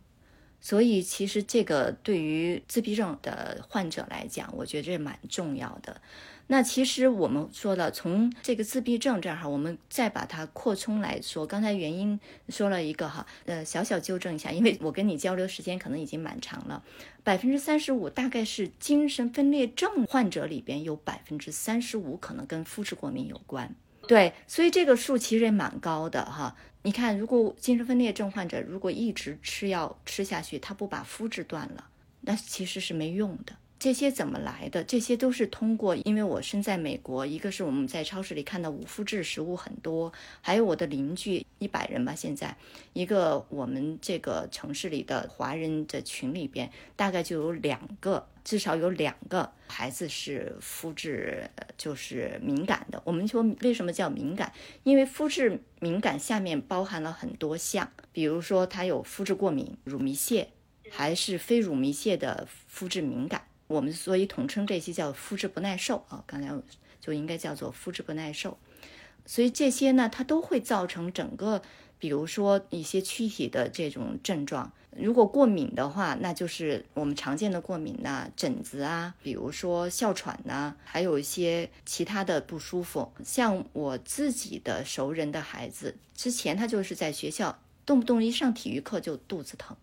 所以其实这个对于自闭症的患者来讲，我觉得这蛮重要的。那其实我们说了，从这个自闭症这儿哈，我们再把它扩充来说。刚才原因说了一个哈，呃，小小纠正一下，因为我跟你交流时间可能已经蛮长了。百分之三十五大概是精神分裂症患者里边有百分之三十五可能跟肤质过敏有关。对，所以这个数其实也蛮高的哈。你看，如果精神分裂症患者如果一直吃药吃下去，他不把肤质断了，那其实是没用的。这些怎么来的？这些都是通过，因为我身在美国，一个是我们在超市里看到无麸质食物很多，还有我的邻居一百人吧，现在一个我们这个城市里的华人的群里边，大概就有两个，至少有两个孩子是肤质就是敏感的。我们说为什么叫敏感？因为肤质敏感下面包含了很多项，比如说他有肤质过敏、乳糜泻，还是非乳糜泻的肤质敏感。我们所以统称这些叫肤质不耐受啊，刚才就应该叫做肤质不耐受。所以这些呢，它都会造成整个，比如说一些躯体的这种症状。如果过敏的话，那就是我们常见的过敏呐，疹子啊，比如说哮喘呐，还有一些其他的不舒服。像我自己的熟人的孩子，之前他就是在学校动不动一上体育课就肚子疼，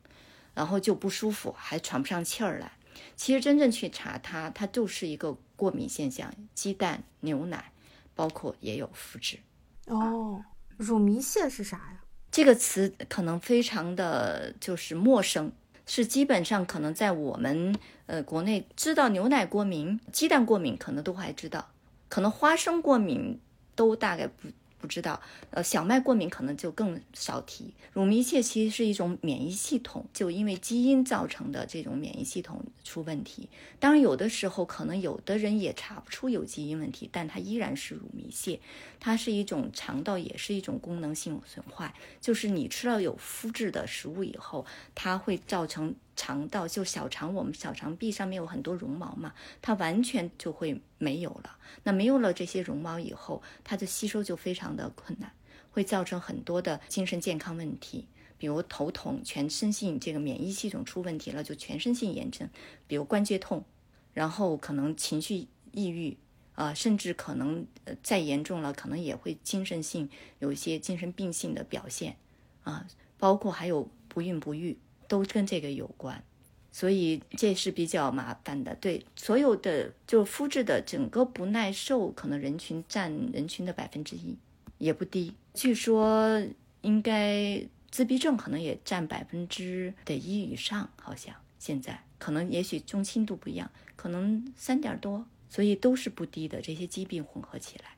然后就不舒服，还喘不上气儿来。其实真正去查它，它就是一个过敏现象，鸡蛋、牛奶，包括也有麸质。哦，乳糜泻是啥呀？这个词可能非常的就是陌生，是基本上可能在我们呃国内知道牛奶过敏、鸡蛋过敏，可能都还知道，可能花生过敏都大概不。不知道，呃，小麦过敏可能就更少提。乳糜泻其实是一种免疫系统，就因为基因造成的这种免疫系统出问题。当然，有的时候可能有的人也查不出有基因问题，但它依然是乳糜泻。它是一种肠道也是一种功能性损坏，就是你吃了有麸质的食物以后，它会造成。肠道就小肠，我们小肠壁上面有很多绒毛嘛，它完全就会没有了。那没有了这些绒毛以后，它的吸收就非常的困难，会造成很多的精神健康问题，比如头痛、全身性这个免疫系统出问题了，就全身性炎症，比如关节痛，然后可能情绪抑郁啊，甚至可能呃再严重了，可能也会精神性有一些精神病性的表现啊，包括还有不孕不育。都跟这个有关，所以这是比较麻烦的。对所有的就肤质的整个不耐受，可能人群占人群的百分之一，也不低。据说应该自闭症可能也占百分之得一以上，好像现在可能也许中轻度不一样，可能三点多，所以都是不低的。这些疾病混合起来。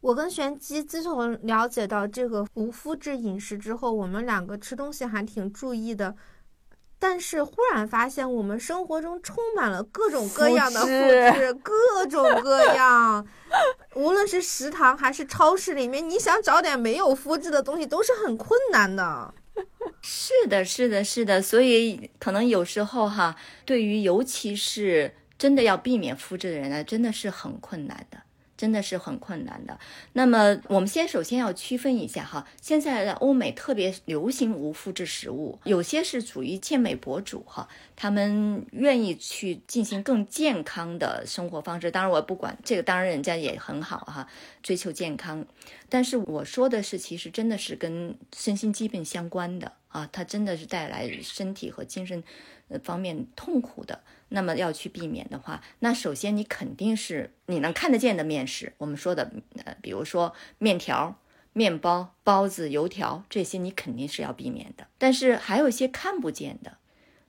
我跟玄机自从了解到这个无麸质饮食之后，我们两个吃东西还挺注意的。但是忽然发现，我们生活中充满了各种各样的麸质，各种各样。无论是食堂还是超市里面，你想找点没有麸质的东西都是很困难的。是的，是的，是的。所以可能有时候哈，对于尤其是真的要避免麸质的人呢，真的是很困难的。真的是很困难的。那么，我们先首先要区分一下哈，现在的欧美特别流行无麸质食物，有些是属于健美博主哈，他们愿意去进行更健康的生活方式。当然，我不管这个，当然人家也很好哈，追求健康。但是我说的是，其实真的是跟身心疾病相关的啊，它真的是带来身体和精神呃方面痛苦的。那么要去避免的话，那首先你肯定是你能看得见的面食，我们说的呃，比如说面条、面包、包子、油条这些，你肯定是要避免的。但是还有一些看不见的，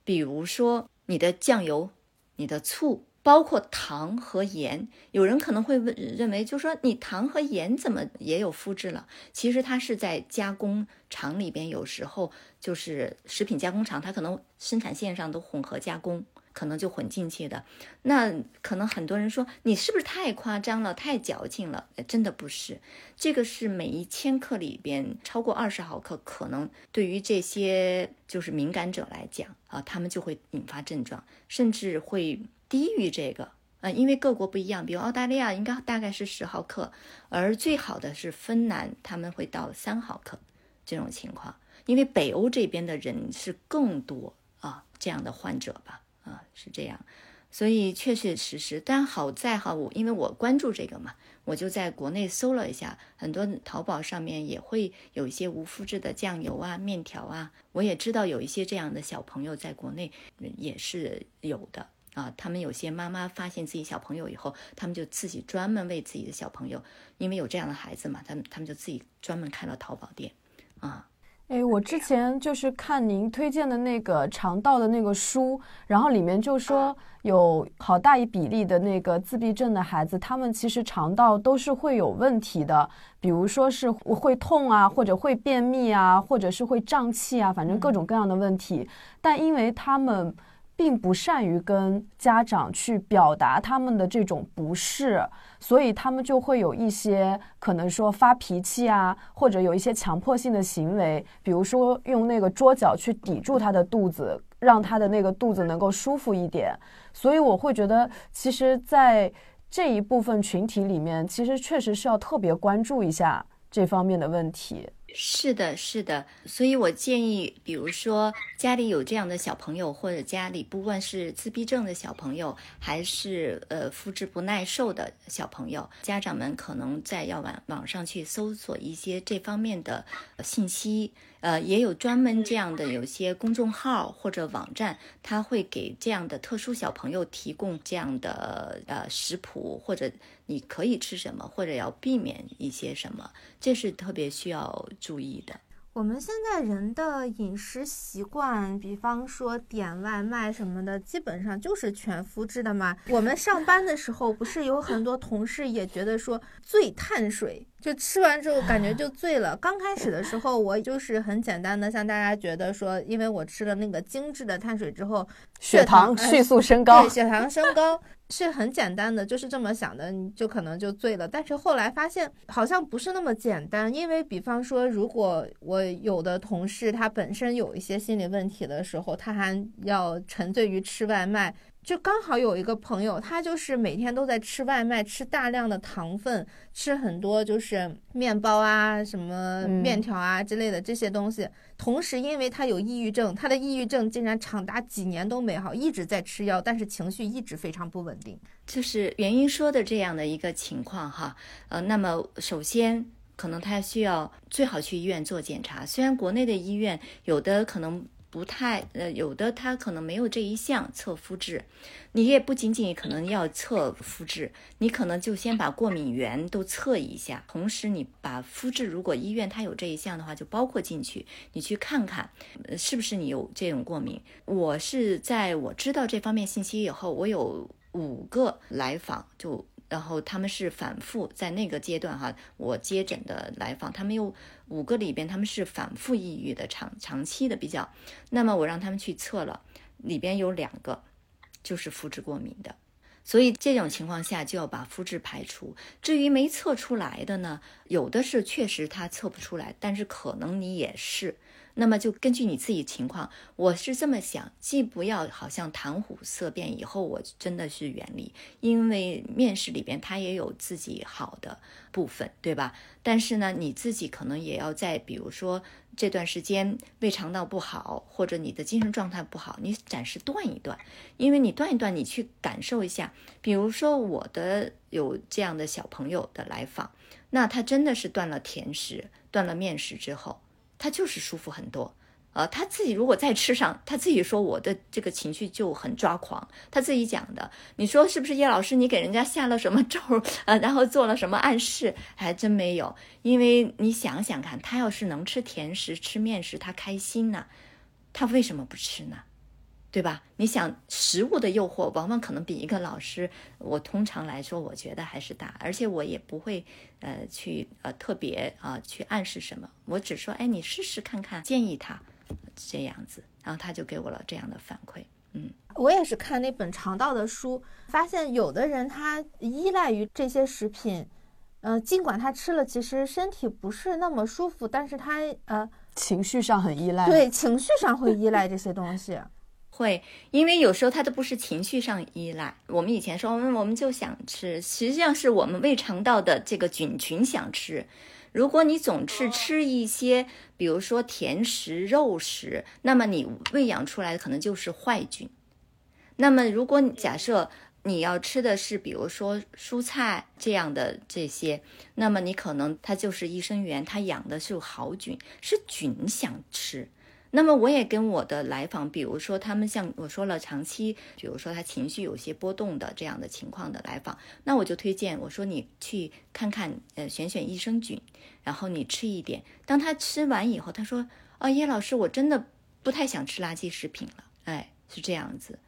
比如说你的酱油、你的醋，包括糖和盐。有人可能会问，认为就说你糖和盐怎么也有麸质了？其实它是在加工厂里边，有时候就是食品加工厂，它可能生产线上都混合加工。可能就混进去的，那可能很多人说你是不是太夸张了，太矫情了？真的不是，这个是每一千克里边超过二十毫克，可能对于这些就是敏感者来讲啊，他们就会引发症状，甚至会低于这个啊，因为各国不一样，比如澳大利亚应该大概是十毫克，而最好的是芬兰，他们会到三毫克这种情况，因为北欧这边的人是更多啊这样的患者吧。啊，是这样，所以确确实实，但好在哈，我因为我关注这个嘛，我就在国内搜了一下，很多淘宝上面也会有一些无麸质的酱油啊、面条啊，我也知道有一些这样的小朋友在国内也是有的啊。他们有些妈妈发现自己小朋友以后，他们就自己专门为自己的小朋友，因为有这样的孩子嘛，他们他们就自己专门开了淘宝店啊。哎，我之前就是看您推荐的那个肠道的那个书，然后里面就说有好大一比例的那个自闭症的孩子，他们其实肠道都是会有问题的，比如说是会痛啊，或者会便秘啊，或者是会胀气啊，反正各种各样的问题。但因为他们并不善于跟家长去表达他们的这种不适。所以他们就会有一些可能说发脾气啊，或者有一些强迫性的行为，比如说用那个桌角去抵住他的肚子，让他的那个肚子能够舒服一点。所以我会觉得，其实，在这一部分群体里面，其实确实是要特别关注一下这方面的问题。是的，是的，所以我建议，比如说家里有这样的小朋友，或者家里不管是自闭症的小朋友，还是呃肤质不耐受的小朋友，家长们可能在要网网上去搜索一些这方面的信息。呃，也有专门这样的有些公众号或者网站，他会给这样的特殊小朋友提供这样的呃食谱，或者你可以吃什么，或者要避免一些什么，这是特别需要注意的。我们现在人的饮食习惯，比方说点外卖什么的，基本上就是全麸质的嘛。我们上班的时候，不是有很多同事也觉得说醉碳水，就吃完之后感觉就醉了。刚开始的时候，我就是很简单的，向大家觉得说，因为我吃了那个精致的碳水之后，血糖迅速升高，对，血糖升高。是很简单的，就是这么想的，你就可能就醉了。但是后来发现好像不是那么简单，因为比方说，如果我有的同事他本身有一些心理问题的时候，他还要沉醉于吃外卖。就刚好有一个朋友，他就是每天都在吃外卖，吃大量的糖分，吃很多就是面包啊、什么面条啊之类的这些东西。同时，因为他有抑郁症，他的抑郁症竟然长达几年都没好，一直在吃药，但是情绪一直非常不稳定。就是原因说的这样的一个情况哈。呃，那么首先可能他需要最好去医院做检查，虽然国内的医院有的可能。不太呃，有的他可能没有这一项测肤质，你也不仅仅可能要测肤质，你可能就先把过敏源都测一下，同时你把肤质，如果医院它有这一项的话，就包括进去，你去看看，是不是你有这种过敏。我是在我知道这方面信息以后，我有五个来访就。然后他们是反复在那个阶段哈，我接诊的来访，他们又五个里边，他们是反复抑郁的长长期的比较。那么我让他们去测了，里边有两个就是肤质过敏的，所以这种情况下就要把肤质排除。至于没测出来的呢，有的是确实他测不出来，但是可能你也是。那么就根据你自己情况，我是这么想，既不要好像谈虎色变，以后我真的是远离，因为面试里边他也有自己好的部分，对吧？但是呢，你自己可能也要在，比如说这段时间胃肠道不好，或者你的精神状态不好，你暂时断一断，因为你断一断，你去感受一下，比如说我的有这样的小朋友的来访，那他真的是断了甜食，断了面食之后。他就是舒服很多，呃，他自己如果再吃上，他自己说我的这个情绪就很抓狂，他自己讲的。你说是不是叶老师？你给人家下了什么咒，呃，然后做了什么暗示？还真没有，因为你想想看，他要是能吃甜食、吃面食，他开心呢，他为什么不吃呢？对吧？你想食物的诱惑，往往可能比一个老师，我通常来说，我觉得还是大，而且我也不会，呃，去呃特别啊去暗示什么，我只说，哎，你试试看看，建议他这样子，然后他就给我了这样的反馈。嗯，我也是看那本肠道的书，发现有的人他依赖于这些食品，呃，尽管他吃了，其实身体不是那么舒服，但是他呃情绪上很依赖，对，情绪上会依赖这些东西。会，因为有时候它都不是情绪上依赖。我们以前说，我们我们就想吃，实际上是我们胃肠道的这个菌群想吃。如果你总是吃一些，比如说甜食、肉食，那么你喂养出来的可能就是坏菌。那么如果假设你要吃的是，比如说蔬菜这样的这些，那么你可能它就是益生元，它养的是好菌，是菌想吃。那么我也跟我的来访，比如说他们像我说了，长期，比如说他情绪有些波动的这样的情况的来访，那我就推荐我说你去看看，呃，选选益生菌，然后你吃一点。当他吃完以后，他说：“哦，叶老师，我真的不太想吃垃圾食品了。”哎，是这样子。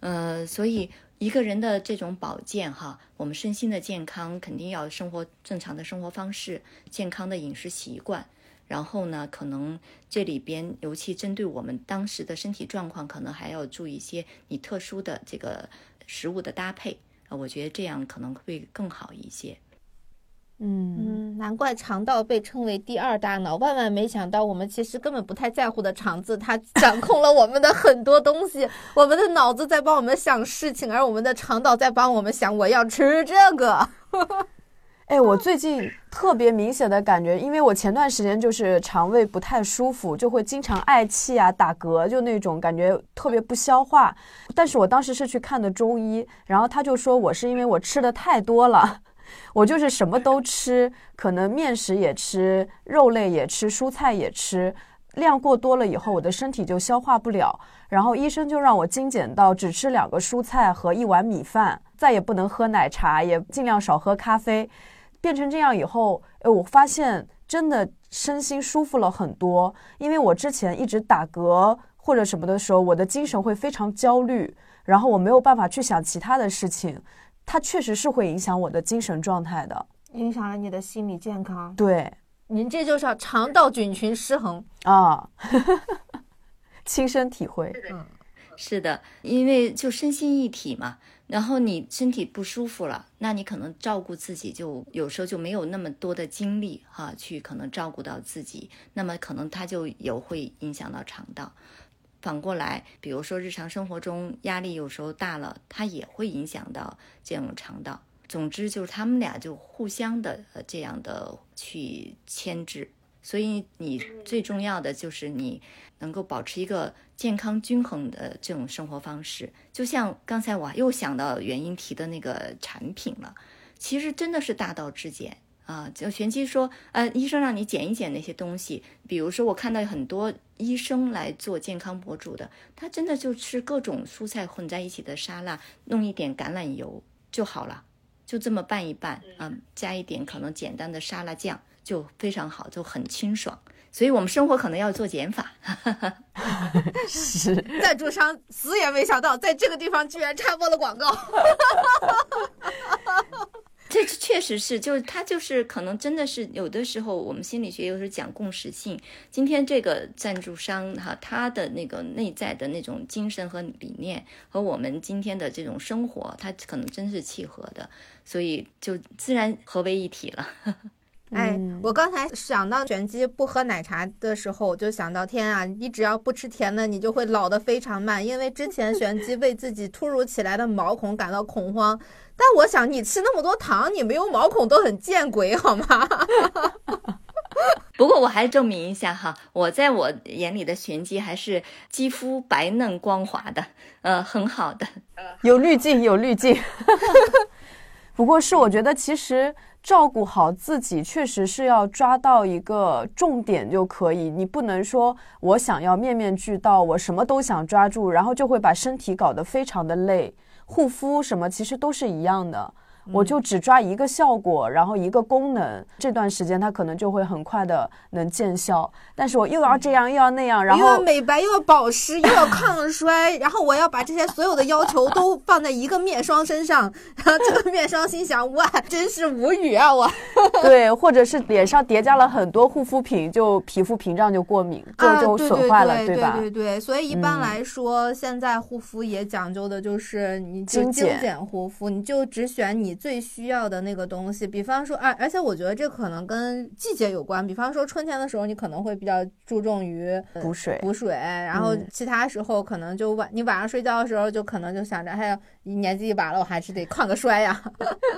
呃，所以一个人的这种保健哈，我们身心的健康肯定要生活正常的生活方式，健康的饮食习惯。然后呢，可能这里边尤其针对我们当时的身体状况，可能还要注意一些你特殊的这个食物的搭配啊，我觉得这样可能会更好一些。嗯嗯，难怪肠道被称为第二大脑。万万没想到，我们其实根本不太在乎的肠子，它 掌控了我们的很多东西。我们的脑子在帮我们想事情，而我们的肠道在帮我们想我要吃这个。哎，我最近特别明显的感觉，因为我前段时间就是肠胃不太舒服，就会经常嗳气啊、打嗝，就那种感觉特别不消化。但是我当时是去看的中医，然后他就说我是因为我吃的太多了，我就是什么都吃，可能面食也吃，肉类也吃，蔬菜也吃，量过多了以后，我的身体就消化不了。然后医生就让我精简到只吃两个蔬菜和一碗米饭，再也不能喝奶茶，也尽量少喝咖啡。变成这样以后，哎，我发现真的身心舒服了很多。因为我之前一直打嗝或者什么的时候，我的精神会非常焦虑，然后我没有办法去想其他的事情，它确实是会影响我的精神状态的，影响了你的心理健康。对，您这就是肠道菌群失衡啊，亲身体会。嗯，是的，因为就身心一体嘛。然后你身体不舒服了，那你可能照顾自己就有时候就没有那么多的精力哈，去可能照顾到自己，那么可能它就有会影响到肠道。反过来，比如说日常生活中压力有时候大了，它也会影响到这种肠道。总之就是他们俩就互相的呃这样的去牵制。所以你最重要的就是你能够保持一个健康均衡的这种生活方式。就像刚才我又想到原因提的那个产品了，其实真的是大道至简啊！就玄机说，呃，医生让你减一减那些东西，比如说我看到很多医生来做健康博主的，他真的就吃各种蔬菜混在一起的沙拉，弄一点橄榄油就好了，就这么拌一拌啊，加一点可能简单的沙拉酱。就非常好，就很清爽，所以我们生活可能要做减法。是赞助商死也没想到，在这个地方居然插播了广告。这确实是，就是他就是可能真的是有的时候，我们心理学有时候讲共识性。今天这个赞助商哈，他的那个内在的那种精神和理念和我们今天的这种生活，他可能真是契合的，所以就自然合为一体了。哎，我刚才想到玄机不喝奶茶的时候，我就想到天啊，你只要不吃甜的，你就会老得非常慢。因为之前玄机为自己突如其来的毛孔感到恐慌，但我想你吃那么多糖，你没有毛孔都很见鬼好吗？不过我还证明一下哈，我在我眼里的玄机还是肌肤白嫩光滑的，呃，很好的，有滤镜，有滤镜。不过是我觉得其实。照顾好自己，确实是要抓到一个重点就可以。你不能说我想要面面俱到，我什么都想抓住，然后就会把身体搞得非常的累。护肤什么其实都是一样的。我就只抓一个效果，然后一个功能，这段时间它可能就会很快的能见效。但是我又要这样又要那样，然后又要美白又要保湿又要抗衰，然后我要把这些所有的要求都放在一个面霜身上，然后这个面霜心想哇，真是无语啊我。对，或者是脸上叠加了很多护肤品，就皮肤屏障就过敏，就就损坏了，对吧？对对对，所以一般来说，现在护肤也讲究的就是你就精简护肤，你就只选你。最需要的那个东西，比方说，而而且我觉得这可能跟季节有关。比方说春天的时候，你可能会比较注重于补水，补水。然后其他时候可能就晚，你晚上睡觉的时候就可能就想着，哎呀，年纪一把了，我还是得抗个衰呀。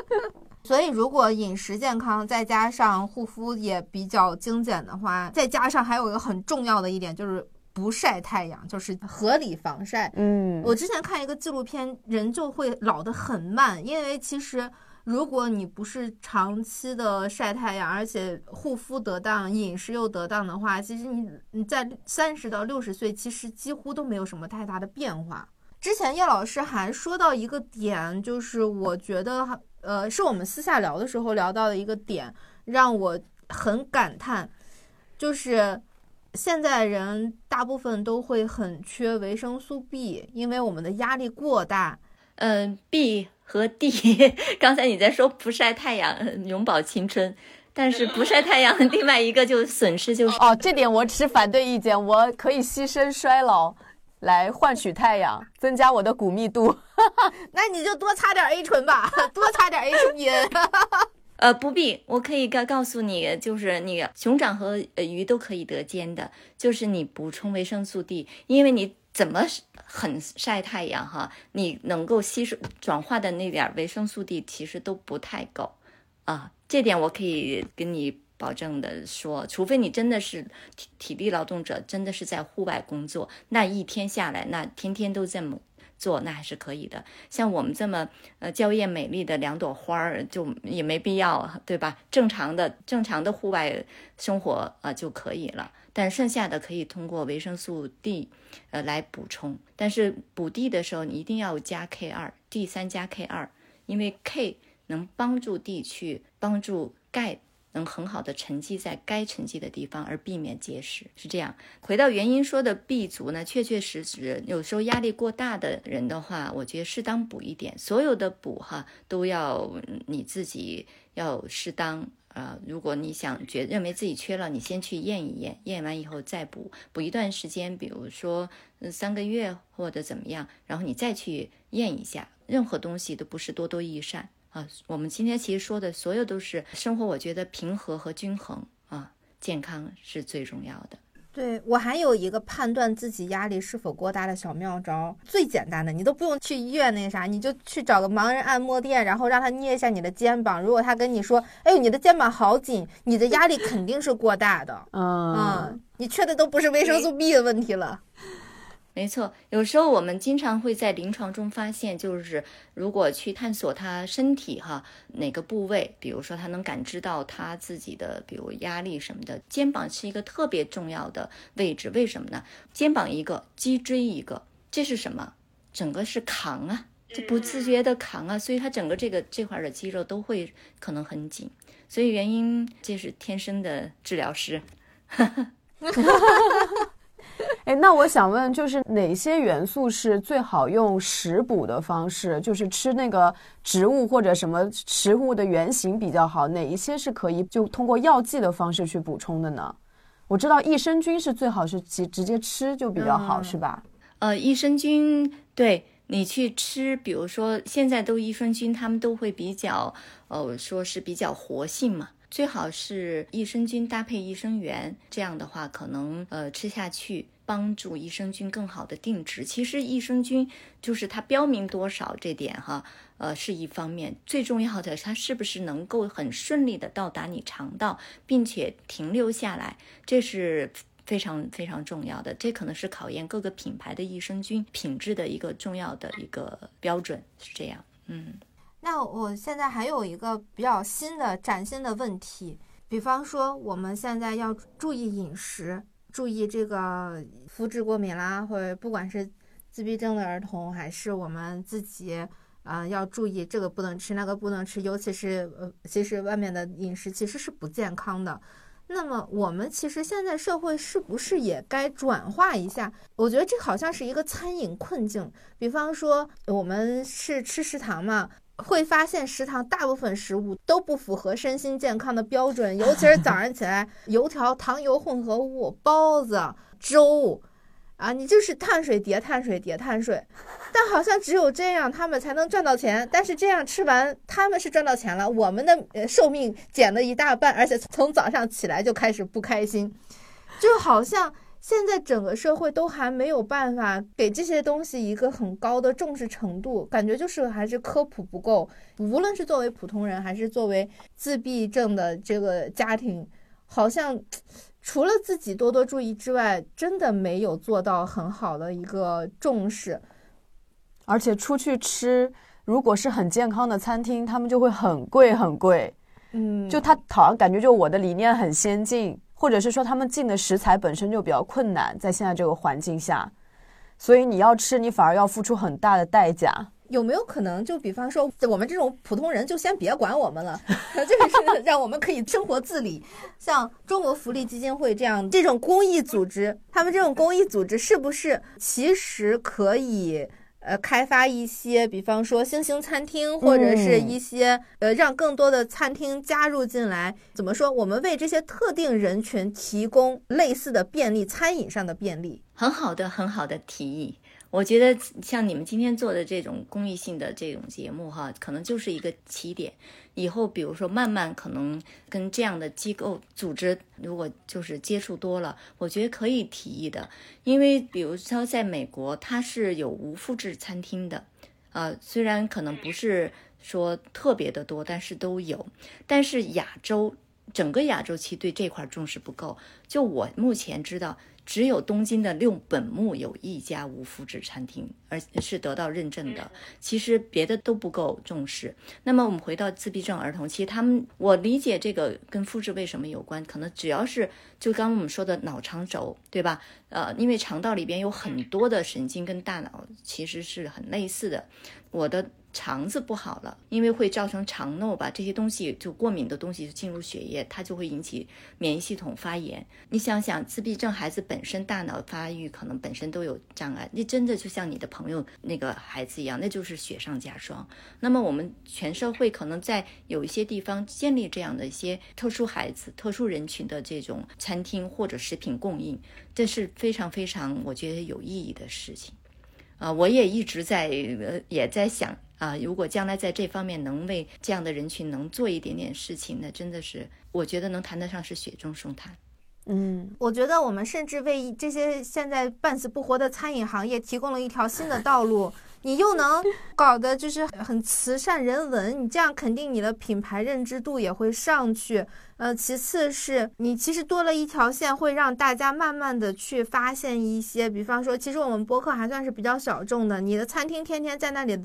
所以如果饮食健康，再加上护肤也比较精简的话，再加上还有一个很重要的一点就是。不晒太阳就是合理防晒。嗯，我之前看一个纪录片，人就会老得很慢，因为其实如果你不是长期的晒太阳，而且护肤得当、饮食又得当的话，其实你你在三十到六十岁，其实几乎都没有什么太大的变化。之前叶老师还说到一个点，就是我觉得，呃，是我们私下聊的时候聊到的一个点，让我很感叹，就是现在人大部分都会很缺维生素 B，因为我们的压力过大。嗯，B 和 D，刚才你在说不晒太阳永葆青春，但是不晒太阳，另外一个就损失就是哦，这点我持反对意见，我可以牺牲衰老来换取太阳，增加我的骨密度。那你就多擦点 A 醇吧，多擦点 H 因。呃，不必，我可以告告诉你，就是你熊掌和鱼都可以得尖的，就是你补充维生素 D，因为你。怎么很晒太阳哈？你能够吸收转化的那点维生素 D 其实都不太够啊，这点我可以跟你保证的说，除非你真的是体体力劳动者，真的是在户外工作，那一天下来，那天天都这么做，那还是可以的。像我们这么呃娇艳美丽的两朵花儿，就也没必要，对吧？正常的正常的户外生活啊就可以了。但剩下的可以通过维生素 D，呃来补充。但是补 D 的时候，你一定要加 K 二，D 三加 K 二，因为 K 能帮助 D 去帮助钙能很好的沉积在该沉积的地方，而避免结石。是这样。回到原因说的 B 族呢，确确实实有时候压力过大的人的话，我觉得适当补一点。所有的补哈都要你自己要适当。啊，如果你想觉认为自己缺了，你先去验一验，验完以后再补，补一段时间，比如说三个月或者怎么样，然后你再去验一下。任何东西都不是多多益善啊。我们今天其实说的所有都是生活，我觉得平和和均衡啊，健康是最重要的。对我还有一个判断自己压力是否过大的小妙招，最简单的，你都不用去医院那啥，你就去找个盲人按摩店，然后让他捏一下你的肩膀。如果他跟你说，哎呦，你的肩膀好紧，你的压力肯定是过大的。嗯，你缺的都不是维生素 B 的问题了。没错，有时候我们经常会在临床中发现，就是如果去探索他身体哈哪个部位，比如说他能感知到他自己的，比如压力什么的，肩膀是一个特别重要的位置。为什么呢？肩膀一个，脊椎一个，这是什么？整个是扛啊，就不自觉的扛啊，所以他整个这个这块的肌肉都会可能很紧。所以原因这是天生的治疗师。哈哈哈哈哈 哎，那我想问，就是哪些元素是最好用食补的方式，就是吃那个植物或者什么食物的原型比较好？哪一些是可以就通过药剂的方式去补充的呢？我知道益生菌是最好是直直接吃就比较好，是吧？呃，益生菌对你去吃，比如说现在都益生菌，他们都会比较呃说是比较活性嘛。最好是益生菌搭配益生元，这样的话可能呃吃下去帮助益生菌更好的定植。其实益生菌就是它标明多少这点哈，呃是一方面，最重要的它是不是能够很顺利的到达你肠道，并且停留下来，这是非常非常重要的。这可能是考验各个品牌的益生菌品质的一个重要的一个标准，是这样，嗯。那我现在还有一个比较新的、崭新的问题，比方说我们现在要注意饮食，注意这个肤质过敏啦，或者不管是自闭症的儿童，还是我们自己，呃，要注意这个不能吃，那个不能吃，尤其是呃，其实外面的饮食其实是不健康的。那么我们其实现在社会是不是也该转化一下？我觉得这好像是一个餐饮困境，比方说我们是吃食堂嘛。会发现食堂大部分食物都不符合身心健康的标准，尤其是 早上起来，油条、糖油混合物、包子、粥，啊，你就是碳水叠碳水叠碳水，但好像只有这样他们才能赚到钱。但是这样吃完，他们是赚到钱了，我们的呃寿命减了一大半，而且从早上起来就开始不开心，就好像。现在整个社会都还没有办法给这些东西一个很高的重视程度，感觉就是还是科普不够。无论是作为普通人，还是作为自闭症的这个家庭，好像除了自己多多注意之外，真的没有做到很好的一个重视。而且出去吃，如果是很健康的餐厅，他们就会很贵很贵。嗯，就他好像感觉就我的理念很先进，或者是说他们进的食材本身就比较困难，在现在这个环境下，所以你要吃，你反而要付出很大的代价。有没有可能，就比方说我们这种普通人，就先别管我们了，就 是让我们可以生活自理。像中国福利基金会这样这种公益组织，他们这种公益组织是不是其实可以呃开发一些，比方说星星餐厅，或者是一些呃让更多的餐厅加入进来？怎么说？我们为这些特定人群提供类似的便利，餐饮上的便利。很好的，很好的提议。我觉得像你们今天做的这种公益性的这种节目，哈，可能就是一个起点。以后比如说慢慢可能跟这样的机构组织，如果就是接触多了，我觉得可以提议的。因为比如说在美国，它是有无复制餐厅的，呃，虽然可能不是说特别的多，但是都有。但是亚洲整个亚洲其实对这块重视不够。就我目前知道。只有东京的六本木有一家无麸质餐厅，而是得到认证的。其实别的都不够重视。那么我们回到自闭症儿童，其实他们，我理解这个跟肤质为什么有关？可能只要是就刚刚我们说的脑肠轴，对吧？呃，因为肠道里边有很多的神经跟大脑其实是很类似的。我的。肠子不好了，因为会造成肠漏吧，这些东西就过敏的东西进入血液，它就会引起免疫系统发炎。你想想，自闭症孩子本身大脑发育可能本身都有障碍，那真的就像你的朋友那个孩子一样，那就是雪上加霜。那么我们全社会可能在有一些地方建立这样的一些特殊孩子、特殊人群的这种餐厅或者食品供应，这是非常非常我觉得有意义的事情。啊，我也一直在呃也在想。啊，如果将来在这方面能为这样的人群能做一点点事情，那真的是我觉得能谈得上是雪中送炭。嗯，我觉得我们甚至为这些现在半死不活的餐饮行业提供了一条新的道路。你又能搞得就是很慈善人文，你这样肯定你的品牌认知度也会上去。呃，其次是你其实多了一条线，会让大家慢慢的去发现一些，比方说，其实我们播客还算是比较小众的，你的餐厅天天在那里。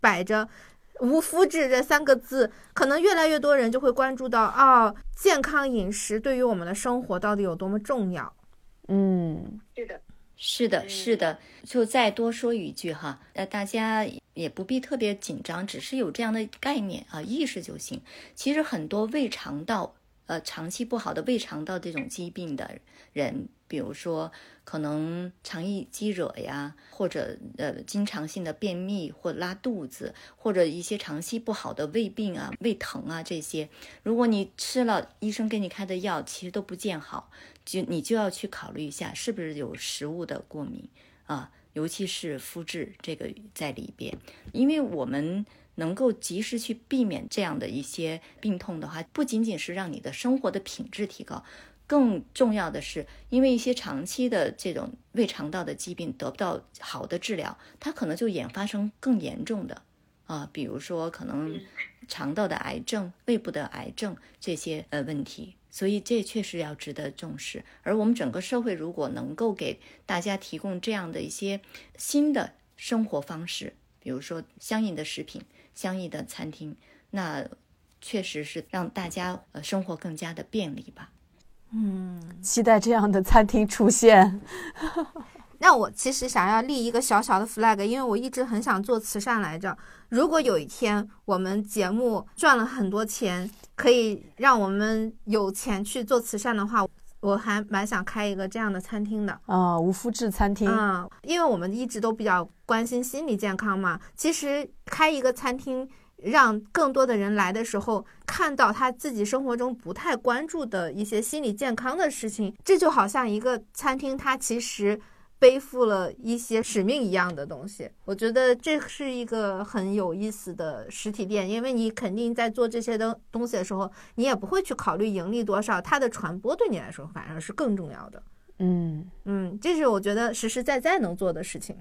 摆着“无麸质”这三个字，可能越来越多人就会关注到啊，健康饮食对于我们的生活到底有多么重要？嗯，是的，是的，是的。就再多说一句哈，呃，大家也不必特别紧张，只是有这样的概念啊，意识就行。其实很多胃肠道。呃，长期不好的胃肠道这种疾病的人，比如说可能肠易激惹呀，或者呃经常性的便秘或拉肚子，或者一些长期不好的胃病啊、胃疼啊这些，如果你吃了医生给你开的药，其实都不见好，就你就要去考虑一下是不是有食物的过敏啊，尤其是肤质这个在里边，因为我们。能够及时去避免这样的一些病痛的话，不仅仅是让你的生活的品质提高，更重要的是，因为一些长期的这种胃肠道的疾病得不到好的治疗，它可能就演发生更严重的啊，比如说可能肠道的癌症、胃部的癌症这些呃问题，所以这确实要值得重视。而我们整个社会如果能够给大家提供这样的一些新的生活方式，比如说相应的食品。相应的餐厅，那确实是让大家呃生活更加的便利吧。嗯，期待这样的餐厅出现。那我其实想要立一个小小的 flag，因为我一直很想做慈善来着。如果有一天我们节目赚了很多钱，可以让我们有钱去做慈善的话。我还蛮想开一个这样的餐厅的啊，无麸质餐厅啊，因为我们一直都比较关心心理健康嘛。其实开一个餐厅，让更多的人来的时候看到他自己生活中不太关注的一些心理健康的事情，这就好像一个餐厅，它其实。背负了一些使命一样的东西，我觉得这是一个很有意思的实体店，因为你肯定在做这些东东西的时候，你也不会去考虑盈利多少，它的传播对你来说反而是更重要的。嗯嗯，这是我觉得实实在在能做的事情。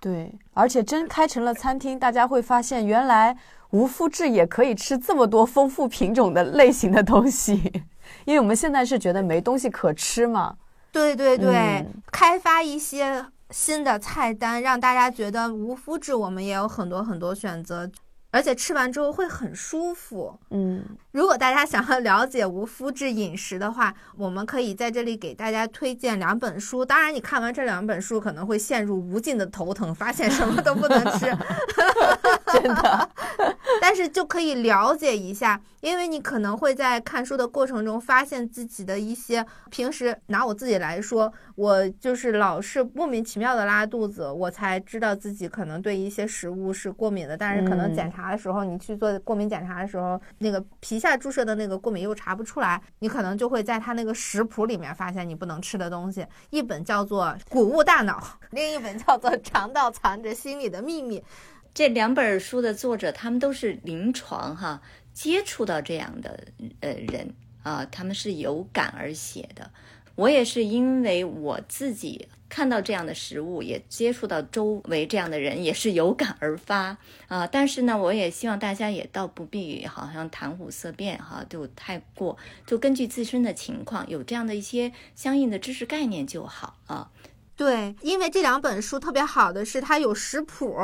对，而且真开成了餐厅，大家会发现原来无麸质也可以吃这么多丰富品种的类型的东西，因为我们现在是觉得没东西可吃嘛。对对对，开发一些新的菜单，让大家觉得无麸质我们也有很多很多选择。而且吃完之后会很舒服。嗯，如果大家想要了解无麸质饮食的话，我们可以在这里给大家推荐两本书。当然，你看完这两本书可能会陷入无尽的头疼，发现什么都不能吃。真的。但是就可以了解一下，因为你可能会在看书的过程中发现自己的一些平时拿我自己来说，我就是老是莫名其妙的拉肚子，我才知道自己可能对一些食物是过敏的。但是可能检查查的时候，你去做过敏检查的时候，那个皮下注射的那个过敏又查不出来，你可能就会在他那个食谱里面发现你不能吃的东西。一本叫做《谷物大脑》，另一本叫做《肠道藏着心里的秘密》。这两本书的作者，他们都是临床哈接触到这样的呃人啊，他们是有感而写的。我也是因为我自己看到这样的食物，也接触到周围这样的人，也是有感而发啊。但是呢，我也希望大家也倒不必好像谈虎色变哈，就太过，就根据自身的情况，有这样的一些相应的知识概念就好啊。对，因为这两本书特别好的是它有食谱，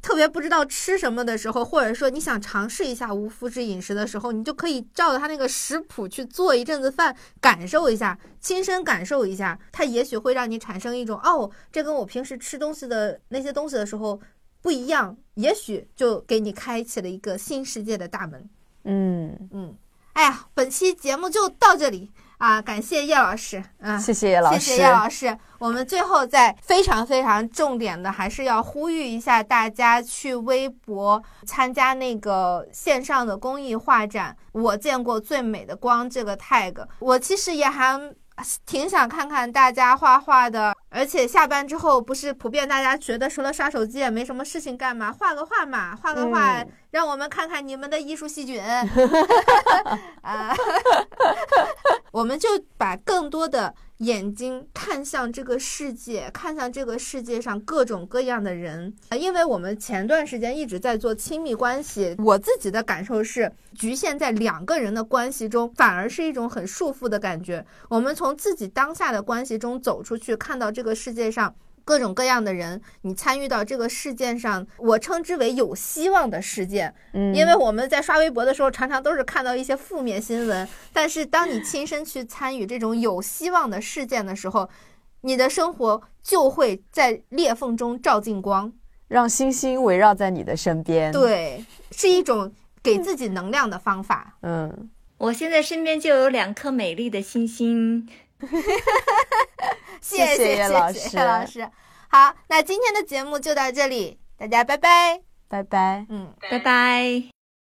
特别不知道吃什么的时候，或者说你想尝试一下无麸质饮食的时候，你就可以照着它那个食谱去做一阵子饭，感受一下，亲身感受一下，它也许会让你产生一种哦，这跟我平时吃东西的那些东西的时候不一样，也许就给你开启了一个新世界的大门。嗯嗯，哎呀，本期节目就到这里。啊，感谢叶老师，啊，谢谢叶老师，谢谢叶老师。我们最后再非常非常重点的，还是要呼吁一下大家去微博参加那个线上的公益画展。我见过最美的光这个 tag，我其实也还。挺想看看大家画画的，而且下班之后不是普遍大家觉得除了刷手机也没什么事情干嘛？画个画嘛，画个画，让我们看看你们的艺术细菌。啊，我们就把更多的。眼睛看向这个世界，看向这个世界上各种各样的人！因为我们前段时间一直在做亲密关系，我自己的感受是，局限在两个人的关系中，反而是一种很束缚的感觉。我们从自己当下的关系中走出去，看到这个世界上。各种各样的人，你参与到这个事件上，我称之为有希望的事件。嗯，因为我们在刷微博的时候，常常都是看到一些负面新闻。但是，当你亲身去参与这种有希望的事件的时候，你的生活就会在裂缝中照进光，让星星围绕在你的身边。对，是一种给自己能量的方法。嗯，我现在身边就有两颗美丽的星星。谢谢谢谢老师，老师。好，那今天的节目就到这里，大家拜拜，拜拜，嗯，拜拜。